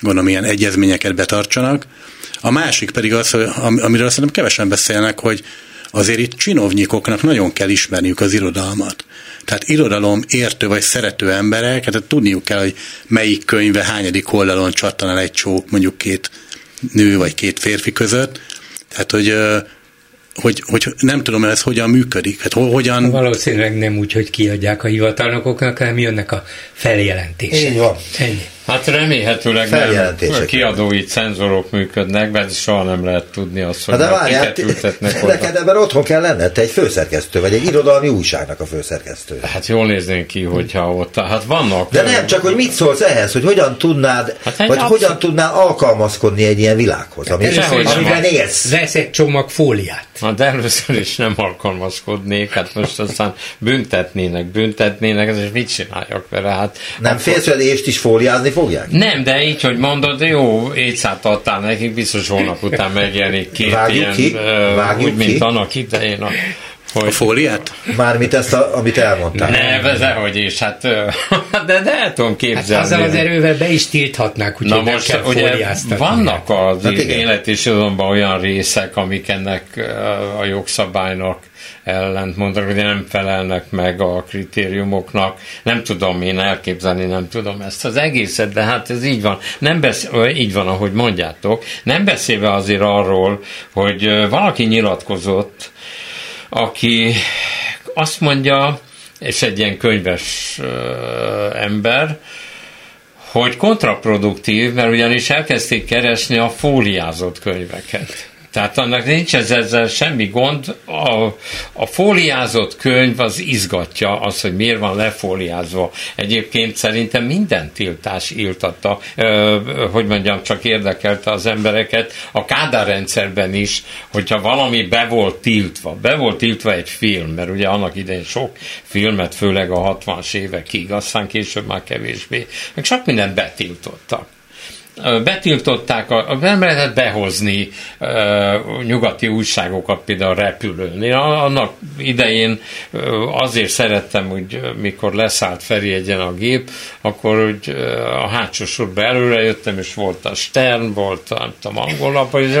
gondolom, ilyen egyezményeket betartsanak. A másik pedig az, amiről szerintem kevesen beszélnek, hogy azért itt csinovnyikoknak nagyon kell ismerniük az irodalmat. Tehát irodalom értő vagy szerető emberek, hát tudniuk kell, hogy melyik könyve hányadik oldalon csattan el egy csók mondjuk két nő vagy két férfi között. Tehát, hogy hogy, hogy nem tudom, ez hogyan működik. Hát hogyan... Valószínűleg nem úgy, hogy kiadják a hivatalnokoknak, hanem jönnek a feljelentések. Így van. Ennyi. Hát remélhetőleg nem kiadói cenzorok működnek, mert soha nem lehet tudni azt, hogy hát de várjál, ültetnek Neked ebben otthon kell lenned, te egy főszerkesztő, vagy egy irodalmi újságnak a főszerkesztő. Hát jól néznénk ki, hogyha ott, hát vannak. De nem, csak hogy mit szólsz ehhez, hogy hogyan tudnád, hát vagy absz- hogyan tudnál alkalmazkodni egy ilyen világhoz, ami, amiben élsz. Vesz egy csomag fóliát. Hát de először is nem alkalmazkodnék, hát most aztán büntetnének, büntetnének, ez és mit csináljak vele? Hát nem akkor... félsz, hogy is fóliázni fogják? Nem, de így, hogy mondod, jó, éjszát adtál nekik, biztos holnap után megjelenik két Vágjuk ilyen, ki? Vágjuk úgy, ki? mint annak idején a hogy... A fóliát? Mármint ezt, a, amit elmondtál. Ne, hogy is, hát de, de el tudom képzelni. Hát azzal az erővel be is tilthatnák, úgyhogy Na most, nem kell ugye vannak az hát élet és olyan részek, amik ennek a jogszabálynak ellent mondnak, hogy nem felelnek meg a kritériumoknak. Nem tudom én elképzelni, nem tudom ezt az egészet, de hát ez így van. Nem beszél, így van, ahogy mondjátok. Nem beszélve azért arról, hogy valaki nyilatkozott, aki azt mondja, és egy ilyen könyves ember, hogy kontraproduktív, mert ugyanis elkezdték keresni a fóliázott könyveket. Tehát annak nincs ez ezzel semmi gond. A, a fóliázott könyv az izgatja, az, hogy miért van lefóliázva. Egyébként szerintem minden tiltás írtatta, ö, hogy mondjam, csak érdekelte az embereket. A Kádár rendszerben is, hogyha valami be volt tiltva, be volt tiltva egy film, mert ugye annak idején sok filmet, főleg a 60-as évekig, aztán később már kevésbé, meg sok mindent betiltottak betiltották, a, nem lehetett behozni uh, nyugati újságokat például repülőn. Én annak idején azért szerettem, hogy mikor leszállt Feri egyen a gép, akkor hogy a hátsó sorba előre jöttem, és volt a Stern, volt a, nem tudom, angol lap, és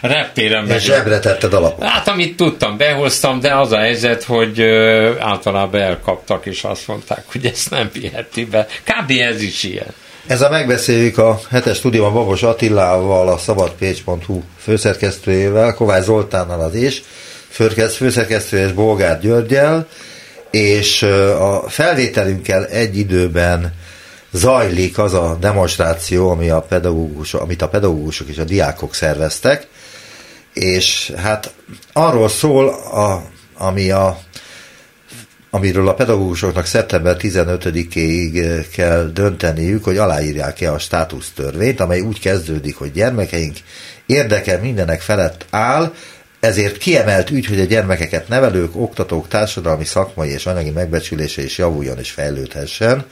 reptéren És zsebre tetted alapot. Hát amit tudtam, behoztam, de az a helyzet, hogy általában elkaptak, és azt mondták, hogy ezt nem viheti be. Kb. ez is ilyen. Ez a megbeszéljük a hetes stúdióban Babos Attilával, a szabadpécs.hu főszerkesztőjével, Kovács Zoltánnal az is, főszerkesztő és Bolgár Györgyel, és a felvételünkkel egy időben zajlik az a demonstráció, ami a pedagógus, amit a pedagógusok és a diákok szerveztek, és hát arról szól, a, ami a amiről a pedagógusoknak szeptember 15-éig eh, kell dönteniük, hogy aláírják-e a státusztörvényt, amely úgy kezdődik, hogy gyermekeink érdeke mindenek felett áll, ezért kiemelt ügy, hogy a gyermekeket nevelők, oktatók, társadalmi, szakmai és anyagi megbecsülése is javuljon és fejlődhessen.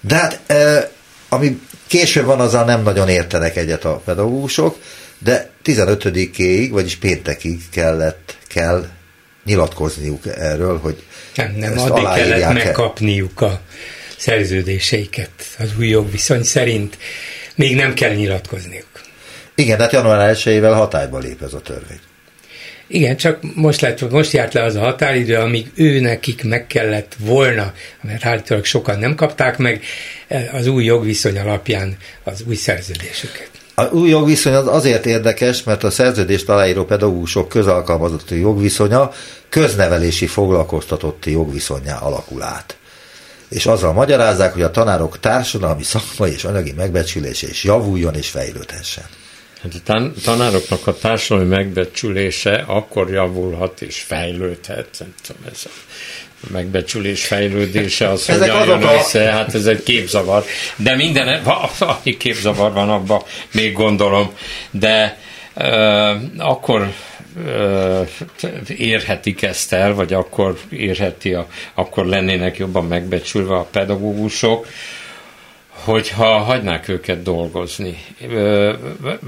De hát, eh, ami később van, azzal nem nagyon értenek egyet a pedagógusok, de 15-éig, vagyis péntekig kellett, kell nyilatkozniuk erről, hogy nem, nem, addig kellett megkapniuk a szerződéseiket az új jogviszony szerint. Még nem kell nyilatkozniuk. Igen, tehát január 1-ével hatályba lép ez a törvény. Igen, csak most, lett, most járt le az a határidő, amíg ő nekik meg kellett volna, mert állítólag sokan nem kapták meg, az új jogviszony alapján az új szerződésüket. A új jogviszony az azért érdekes, mert a szerződést aláíró pedagógusok közalkalmazotti jogviszonya köznevelési foglalkoztatotti jogviszonyá alakul át. És azzal magyarázzák, hogy a tanárok társadalmi, szakmai és anyagi megbecsülése is javuljon és fejlődhessen. Hát a tanároknak a társadalmi megbecsülése akkor javulhat és fejlődhet, nem tudom, ez a megbecsülés fejlődése, az hogy jön össze, hát ez egy képzavar. De minden, annyi képzavar van abban, még gondolom, de uh, akkor uh, érhetik ezt el, vagy akkor érheti, a, akkor lennének jobban megbecsülve a pedagógusok, hogyha hagynák őket dolgozni.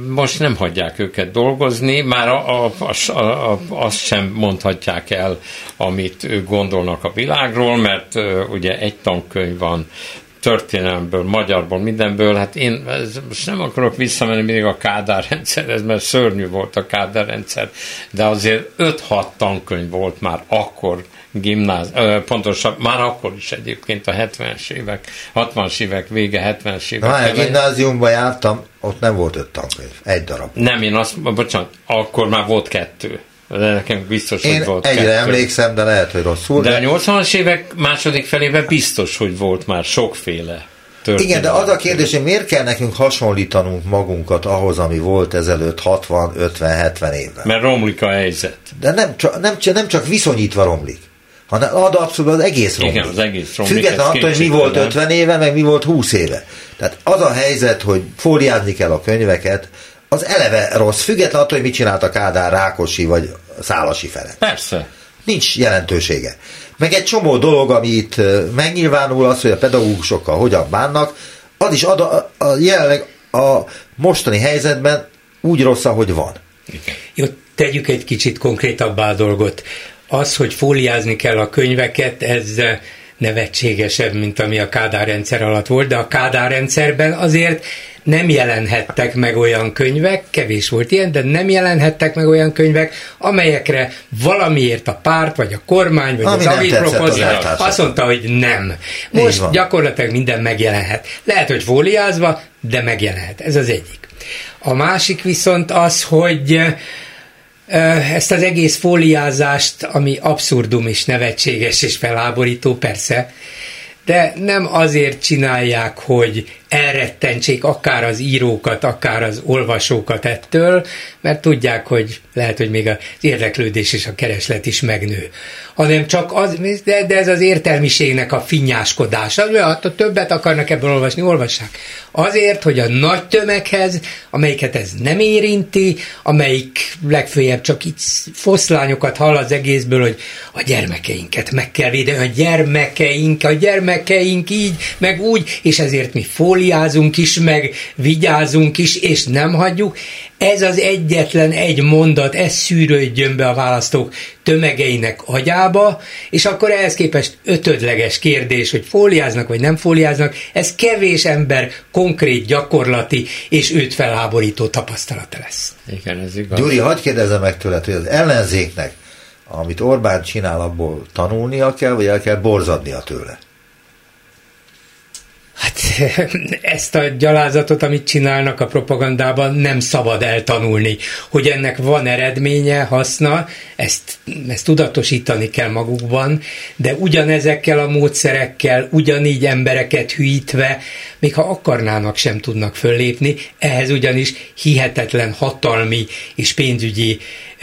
Most nem hagyják őket dolgozni, már a, a, a, a, azt sem mondhatják el, amit ők gondolnak a világról, mert ugye egy tankönyv van történelmből, magyarból, mindenből, hát én ez, most nem akarok visszamenni mindig a Kádár rendszerhez, mert szörnyű volt a Kádár rendszer, de azért 5-6 tankönyv volt már akkor gimnáz, pontosan már akkor is egyébként a 70-es évek, 60-as évek vége, 70-es évek. Na, egy gimnáziumban jártam, ott nem volt öt tankönyv, egy darab. Nem, én azt, bocsánat, akkor már volt kettő. De nekem biztos, Én hogy volt egyre kettő. emlékszem, de lehet, hogy rosszul. De, de a 80-as évek második felében biztos, hogy volt már sokféle Igen, de az a kérdés, hogy miért kell nekünk hasonlítanunk magunkat ahhoz, ami volt ezelőtt 60, 50, 70 évvel? Mert romlik a helyzet. De nem, csak, nem, nem csak viszonyítva romlik hanem ad abszolút az egész romlik. Igen, az egész romlik. Független attól, hogy mi volt 50 éve, meg mi volt 20 éve. Tehát az a helyzet, hogy fóliázni kell a könyveket, az eleve rossz, független attól, hogy mit csinált a Kádár, Rákosi vagy Szálasi Ferenc. Persze. Nincs jelentősége. Meg egy csomó dolog, ami itt megnyilvánul, az, hogy a pedagógusokkal hogyan bánnak, az is ad a, a jelenleg a mostani helyzetben úgy rossz, ahogy van. Jó, tegyük egy kicsit konkrétabbá a dolgot. Az, hogy fóliázni kell a könyveket, ez nevetségesebb, mint ami a Kádár rendszer alatt volt, de a Kádár rendszerben azért nem jelenhettek meg olyan könyvek, kevés volt ilyen, de nem jelenhettek meg olyan könyvek, amelyekre valamiért a párt, vagy a kormány, vagy Ami az agitprop azt mondta, hogy nem. Most gyakorlatilag minden megjelenhet. Lehet, hogy fóliázva, de megjelenhet. Ez az egyik. A másik viszont az, hogy ezt az egész fóliázást, ami abszurdum és nevetséges és felháborító, persze, de nem azért csinálják, hogy elrettentsék akár az írókat, akár az olvasókat ettől, mert tudják, hogy lehet, hogy még az érdeklődés és a kereslet is megnő. Hanem csak az, de, de ez az értelmiségnek a finnyáskodása, hogy hát, a többet akarnak ebből olvasni, olvassák. Azért, hogy a nagy tömeghez, amelyiket ez nem érinti, amelyik legfőjebb csak itt foszlányokat hall az egészből, hogy a gyermekeinket meg kell védeni, a gyermekeink, a gyermekeink így, meg úgy, és ezért mi fóli fóliázunk is, meg vigyázunk is, és nem hagyjuk. Ez az egyetlen egy mondat, ez szűrődjön be a választók tömegeinek agyába, és akkor ehhez képest ötödleges kérdés, hogy fóliáznak vagy nem fóliáznak, ez kevés ember konkrét, gyakorlati és őt felháborító tapasztalata lesz. Igen, ez igaz. Gyuri, hagyd kérdezem meg tőled, hogy az ellenzéknek, amit Orbán csinál, abból tanulnia kell, vagy el kell borzadnia tőle? Hát ezt a gyalázatot, amit csinálnak a propagandában, nem szabad eltanulni. Hogy ennek van eredménye, haszna, ezt, ezt tudatosítani kell magukban, de ugyanezekkel a módszerekkel, ugyanígy embereket hűítve, még ha akarnának, sem tudnak föllépni, ehhez ugyanis hihetetlen hatalmi és pénzügyi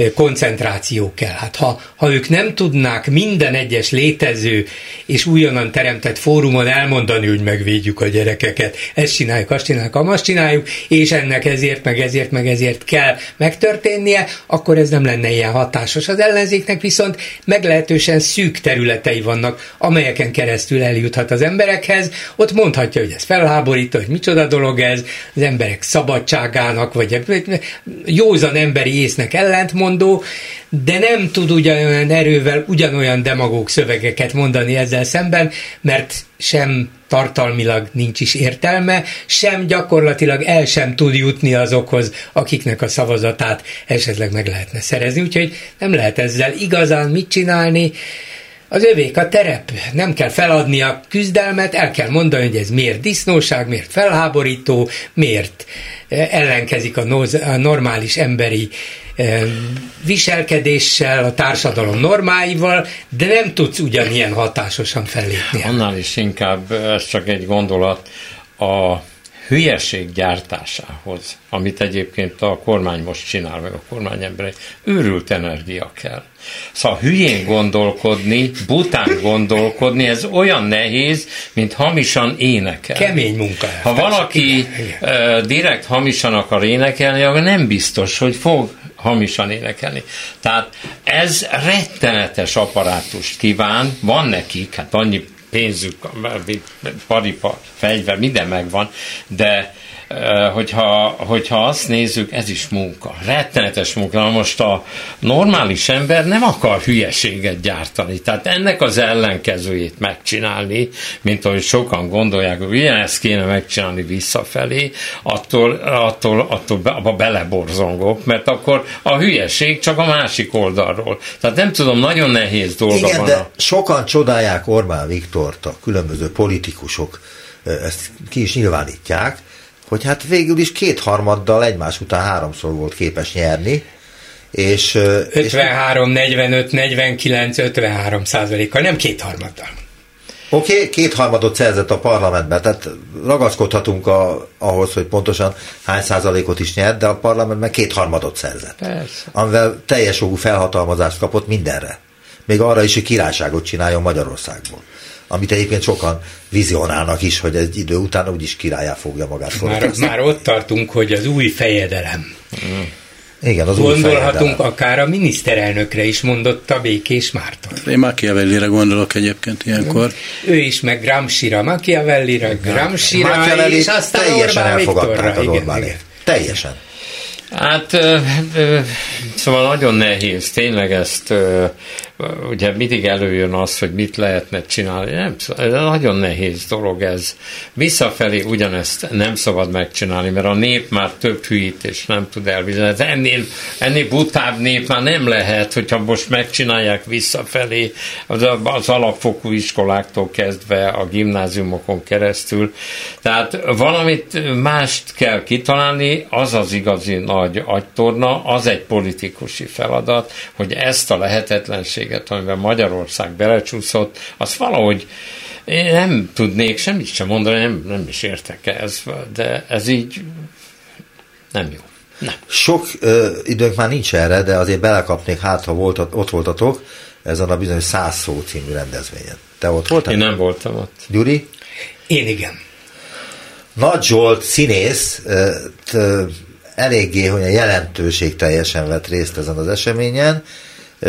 koncentráció kell. Hát ha, ha ők nem tudnák minden egyes létező és újonnan teremtett fórumon elmondani, hogy megvédjük a gyerekeket, ezt csináljuk, azt csináljuk, azt csináljuk, és ennek ezért, meg ezért, meg ezért kell megtörténnie, akkor ez nem lenne ilyen hatásos. Az ellenzéknek viszont meglehetősen szűk területei vannak, amelyeken keresztül eljuthat az emberekhez, ott mondhatja, hogy ez felháborító, hogy micsoda dolog ez, az emberek szabadságának, vagy józan emberi észnek ellent mondó, de nem tud ugyanolyan erővel ugyanolyan demagóg szövegeket mondani ezzel szemben, mert sem tartalmilag nincs is értelme, sem gyakorlatilag el sem tud jutni azokhoz, akiknek a szavazatát esetleg meg lehetne szerezni. Úgyhogy nem lehet ezzel igazán mit csinálni, az övék a terep, nem kell feladni a küzdelmet, el kell mondani, hogy ez miért disznóság, miért felháborító, miért ellenkezik a, normális emberi viselkedéssel, a társadalom normáival, de nem tudsz ugyanilyen hatásosan fellépni. Annál is inkább, ez csak egy gondolat, a hülyeség gyártásához, amit egyébként a kormány most csinál, meg a kormány emberei, őrült energia kell. Szóval hülyén gondolkodni, bután gondolkodni, ez olyan nehéz, mint hamisan énekel. Kemény munka. Ha valaki igen, igen. direkt hamisan akar énekelni, akkor nem biztos, hogy fog hamisan énekelni. Tehát ez rettenetes apparátust kíván, van nekik, hát annyi pénzük, paripa, fegyver, minden megvan, de hogyha, hogyha azt nézzük, ez is munka, rettenetes munka. Most a normális ember nem akar hülyeséget gyártani, tehát ennek az ellenkezőjét megcsinálni, mint ahogy sokan gondolják, hogy ugyanezt kéne megcsinálni visszafelé, attól, attól, attól abba beleborzongok, mert akkor a hülyeség csak a másik oldalról. Tehát nem tudom, nagyon nehéz dolga Igen, van. de a... sokan csodálják Orbán Viktort, a különböző politikusok ezt ki is nyilvánítják, hogy hát végül is kétharmaddal egymás után háromszor volt képes nyerni, és... 53, és... 45, 49, 53 százalékkal, nem kétharmaddal. Oké, okay, kétharmadot szerzett a parlamentben, tehát ragaszkodhatunk a, ahhoz, hogy pontosan hány százalékot is nyert, de a parlamentben kétharmadot szerzett. Persze. Amivel teljes jogú felhatalmazást kapott mindenre. Még arra is, hogy királyságot csináljon Magyarországból amit egyébként sokan vizionálnak is, hogy egy idő után úgyis királyá fogja magát Már, már ott tartunk, hogy az új fejedelem. Mm. Igen, az Gondolhatunk új akár a miniszterelnökre is, mondotta Békés Márton. Én Machiavellire gondolok egyébként ilyenkor. Ő is, meg Gramsci-ra, Machiavellire, Gramsci-ra, és aztán teljesen Orbán elfogadták az Orbánét. Teljesen. Hát, szóval nagyon nehéz tényleg ezt ugye mindig előjön az, hogy mit lehetne csinálni. Nem, nagyon nehéz dolog ez. Visszafelé ugyanezt nem szabad megcsinálni, mert a nép már több és nem tud elviselni. Ennél, ennél butább nép már nem lehet, hogyha most megcsinálják visszafelé az, az alapfokú iskoláktól kezdve a gimnáziumokon keresztül. Tehát valamit mást kell kitalálni, az az igazi nagy agytorna, az egy politikusi feladat, hogy ezt a lehetetlenség lehetőséget, amiben Magyarország belecsúszott, azt valahogy én nem tudnék semmit sem mondani, nem, nem is értek ez, de ez így nem jó. Nem. Sok ö, időnk már nincs erre, de azért belekapnék, hát ha volt, ott voltatok, ezen a bizonyos száz szó című rendezvényen. Te ott voltál? Én nem voltam ott. Gyuri? Én igen. Nagy Zsolt színész t, eléggé, hogy a jelentőség teljesen vett részt ezen az eseményen,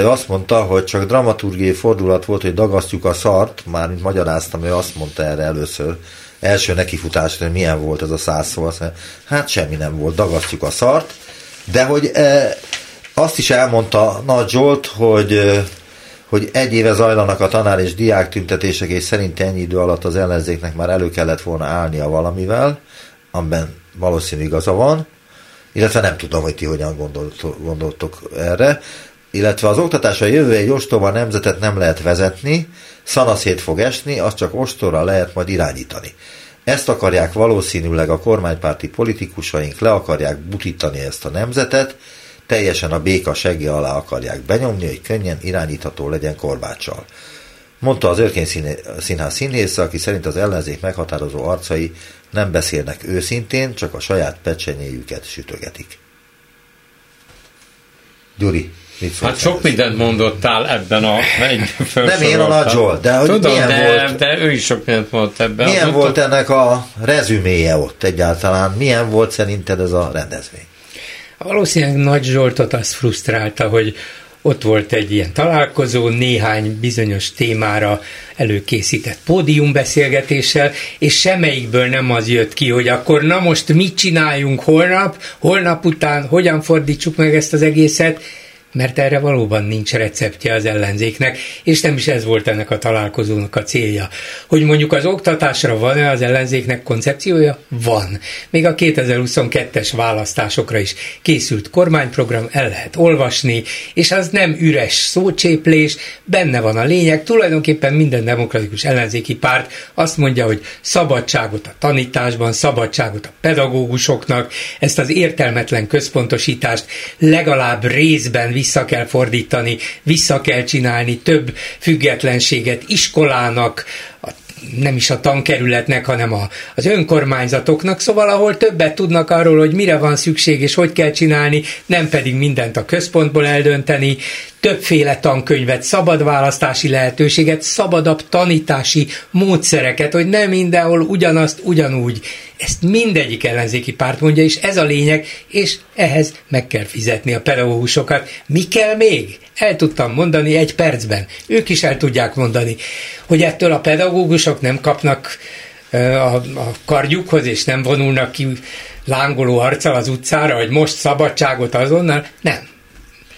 azt mondta, hogy csak dramaturgiai fordulat volt, hogy dagasztjuk a szart, már mint magyaráztam, ő azt mondta erre először, első nekifutás, hogy milyen volt ez a száz szó, azt mondja, hát semmi nem volt, dagasztjuk a szart, de hogy e, azt is elmondta Nagy Zsolt, hogy e, hogy egy éve zajlanak a tanár és diák tüntetések, és szerint ennyi idő alatt az ellenzéknek már elő kellett volna állnia valamivel, amiben valószínű igaza van, illetve nem tudom, hogy ti hogyan gondoltok, gondoltok erre illetve az oktatás a jövő egy ostoba nemzetet nem lehet vezetni, szanaszét fog esni, azt csak ostorra lehet majd irányítani. Ezt akarják valószínűleg a kormánypárti politikusaink, le akarják butítani ezt a nemzetet, teljesen a béka segge alá akarják benyomni, hogy könnyen irányítható legyen korbáccsal. Mondta az Örkény Színház színésze, aki szerint az ellenzék meghatározó arcai nem beszélnek őszintén, csak a saját pecsenyéjüket sütögetik. Gyuri. Hát sok mindent mondottál ebben a egy Nem én a Nagy Zsolt, de hogy Tudom, milyen de, volt, de ő is sok mindent mondott ebben. Milyen az volt ott... ennek a rezüméje ott egyáltalán? Milyen volt szerinted ez a rendezvény? Valószínűleg Nagy Zsoltot azt frusztrálta, hogy ott volt egy ilyen találkozó, néhány bizonyos témára előkészített pódiumbeszélgetéssel, és semmelyikből nem az jött ki, hogy akkor na most mit csináljunk holnap, holnap után, hogyan fordítsuk meg ezt az egészet, mert erre valóban nincs receptje az ellenzéknek, és nem is ez volt ennek a találkozónak a célja. Hogy mondjuk az oktatásra van-e az ellenzéknek koncepciója? Van. Még a 2022-es választásokra is készült kormányprogram, el lehet olvasni, és az nem üres szócséplés, benne van a lényeg, tulajdonképpen minden demokratikus ellenzéki párt azt mondja, hogy szabadságot a tanításban, szabadságot a pedagógusoknak, ezt az értelmetlen központosítást legalább részben vissza kell fordítani, vissza kell csinálni több függetlenséget iskolának, a nem is a tankerületnek, hanem a, az önkormányzatoknak, szóval ahol többet tudnak arról, hogy mire van szükség és hogy kell csinálni, nem pedig mindent a központból eldönteni, többféle tankönyvet, szabad választási lehetőséget, szabadabb tanítási módszereket, hogy nem mindenhol ugyanazt ugyanúgy. Ezt mindegyik ellenzéki párt mondja, és ez a lényeg, és ehhez meg kell fizetni a pedagógusokat. Mi kell még? El tudtam mondani egy percben. Ők is el tudják mondani, hogy ettől a pedagógusok nem kapnak a, a karjukhoz, és nem vonulnak ki lángoló arccal az utcára, hogy most szabadságot azonnal. Nem.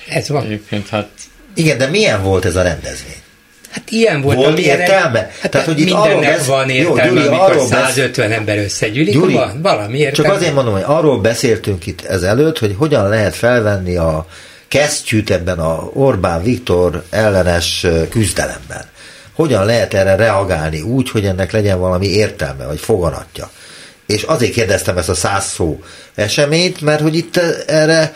Ez van. Egyébként hát... Igen, de milyen volt ez a rendezvény? Hát ilyen volt. Volt értelme? Hát Tehát, hogy itt mindennek besz... van értelme, Jó, Gyuri, amikor 150 besz... ember összegyűlik, Gyuri, van valami értelme. Csak azért mondom, hogy arról beszéltünk itt ezelőtt, hogy hogyan lehet felvenni a kesztyűt ebben a Orbán Viktor ellenes küzdelemben. Hogyan lehet erre reagálni úgy, hogy ennek legyen valami értelme, vagy foganatja. És azért kérdeztem ezt a száz szó eseményt, mert hogy itt erre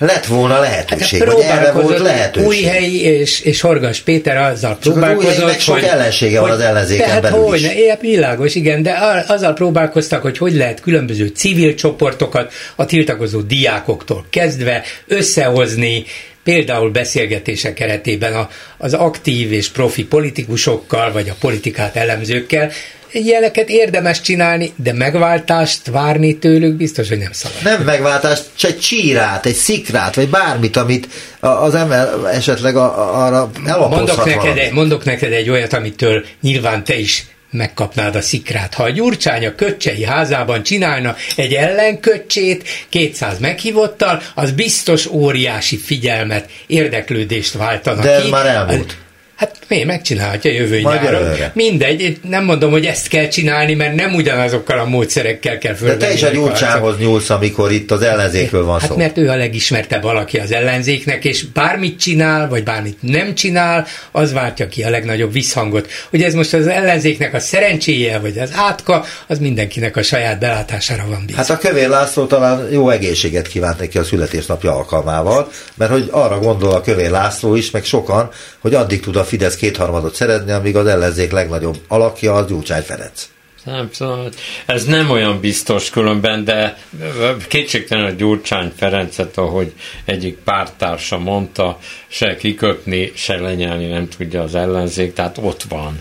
lett volna lehetőség, hát vagy erre volt lehetőség. Újhelyi és, és Horgas Péter azzal Csak próbálkozott, az sok ellensége hogy, van az ellenzéken tehát belül hogy, is. Ne, világos, igen, de azzal próbálkoztak, hogy hogy lehet különböző civil csoportokat a tiltakozó diákoktól kezdve összehozni, például beszélgetések keretében a, az aktív és profi politikusokkal, vagy a politikát elemzőkkel, ilyeneket érdemes csinálni, de megváltást várni tőlük biztos, hogy nem szabad. Nem megváltást, csak egy csírát, egy szikrát, vagy bármit, amit az ember esetleg arra mondok neked, egy, mondok neked egy olyat, amitől nyilván te is megkapnád a szikrát. Ha a Gyurcsány a köcsei házában csinálna egy ellenköcsét 200 meghívottal, az biztos óriási figyelmet, érdeklődést váltana De ez ki. már elmúlt. Mi megcsinálhatja jövő Majd nyáron. Előre. Mindegy, nem mondom, hogy ezt kell csinálni, mert nem ugyanazokkal a módszerekkel kell fölvenni. De te is a Gyurcsához nyúlsz, amikor itt az ellenzékről van hát szó. Hát mert ő a legismertebb valaki az ellenzéknek, és bármit csinál, vagy bármit nem csinál, az váltja ki a legnagyobb visszhangot. Hogy ez most az ellenzéknek a szerencséje, vagy az átka, az mindenkinek a saját belátására van bízva. Hát a Kövér László talán jó egészséget kívánt neki a születésnapja alkalmával, mert hogy arra gondol a Kövér László is, meg sokan, hogy addig tud a Fidesz kétharmadot szeretni, amíg az ellenzék legnagyobb alakja az Gyurcsány Ferenc. Nem tudom, ez nem olyan biztos különben, de kétségtelen a Gyurcsány Ferencet, ahogy egyik pártársa mondta, se kiköpni, se lenyelni nem tudja az ellenzék, tehát ott van.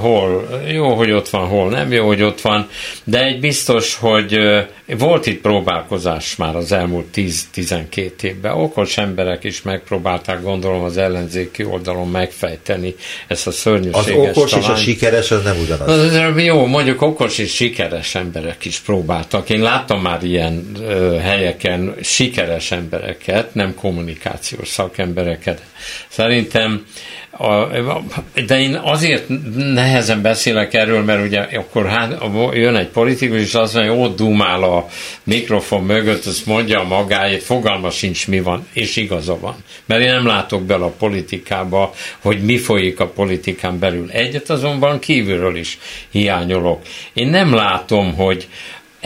Hol jó, hogy ott van, hol nem jó, hogy ott van, de egy biztos, hogy volt itt próbálkozás már az elmúlt 10-12 évben. Okos emberek is megpróbálták, gondolom, az ellenzéki oldalon megfejteni ezt a szörnyűséges Az okos talán... és a sikeres az nem ugyanaz. Az, jó, mondjuk okos és sikeres emberek is próbáltak. Én láttam már ilyen ö, helyeken sikeres embereket, nem kommunikációs szakembereket. Szerintem a, de én azért nehezen beszélek erről, mert ugye akkor hát, jön egy politikus, és azt mondja, hogy ott dumál a mikrofon mögött, azt mondja magáért, fogalma sincs mi van, és igaza van. Mert én nem látok bele a politikába, hogy mi folyik a politikán belül. Egyet azonban kívülről is hiányolok. Én nem látom, hogy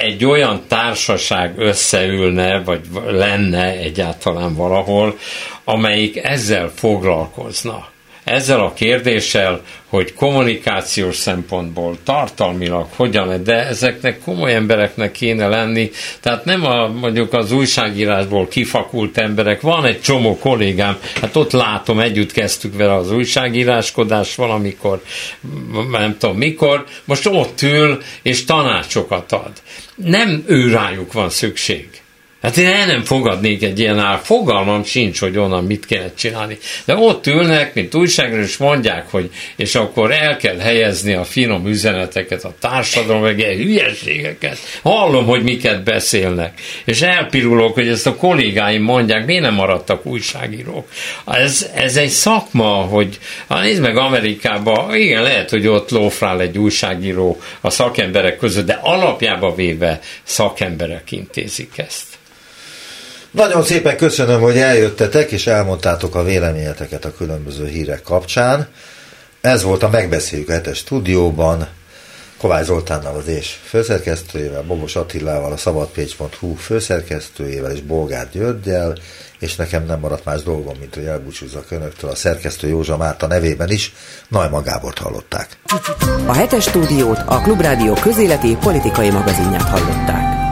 egy olyan társaság összeülne, vagy lenne egyáltalán valahol, amelyik ezzel foglalkozna ezzel a kérdéssel, hogy kommunikációs szempontból, tartalmilag hogyan, de ezeknek komoly embereknek kéne lenni, tehát nem a, mondjuk az újságírásból kifakult emberek, van egy csomó kollégám, hát ott látom, együtt kezdtük vele az újságíráskodás valamikor, nem tudom mikor, most ott ül és tanácsokat ad. Nem ő rájuk van szükség Hát én el nem fogadnék egy ilyen ár, fogalmam sincs, hogy onnan mit kell csinálni. De ott ülnek, mint újságról, és mondják, hogy és akkor el kell helyezni a finom üzeneteket a társadalom, meg egy hülyeségeket. Hallom, hogy miket beszélnek. És elpirulok, hogy ezt a kollégáim mondják, miért nem maradtak újságírók. Ez, ez egy szakma, hogy ha nézd meg Amerikában, igen, lehet, hogy ott lófrál egy újságíró a szakemberek között, de alapjába véve szakemberek intézik ezt. Nagyon szépen köszönöm, hogy eljöttetek, és elmondtátok a véleményeteket a különböző hírek kapcsán. Ez volt a Megbeszéljük a hetes stúdióban, Kovács Zoltánnal az és főszerkesztőjével, Bobos Attilával, a szabadpécs.hu főszerkesztőjével és Bolgár Györgyel, és nekem nem maradt más dolgom, mint hogy elbúcsúzzak önöktől a szerkesztő Józsa Márta nevében is. Najma Gábort hallották. A hetes stúdiót a Klubrádió közéleti politikai magazinját hallották.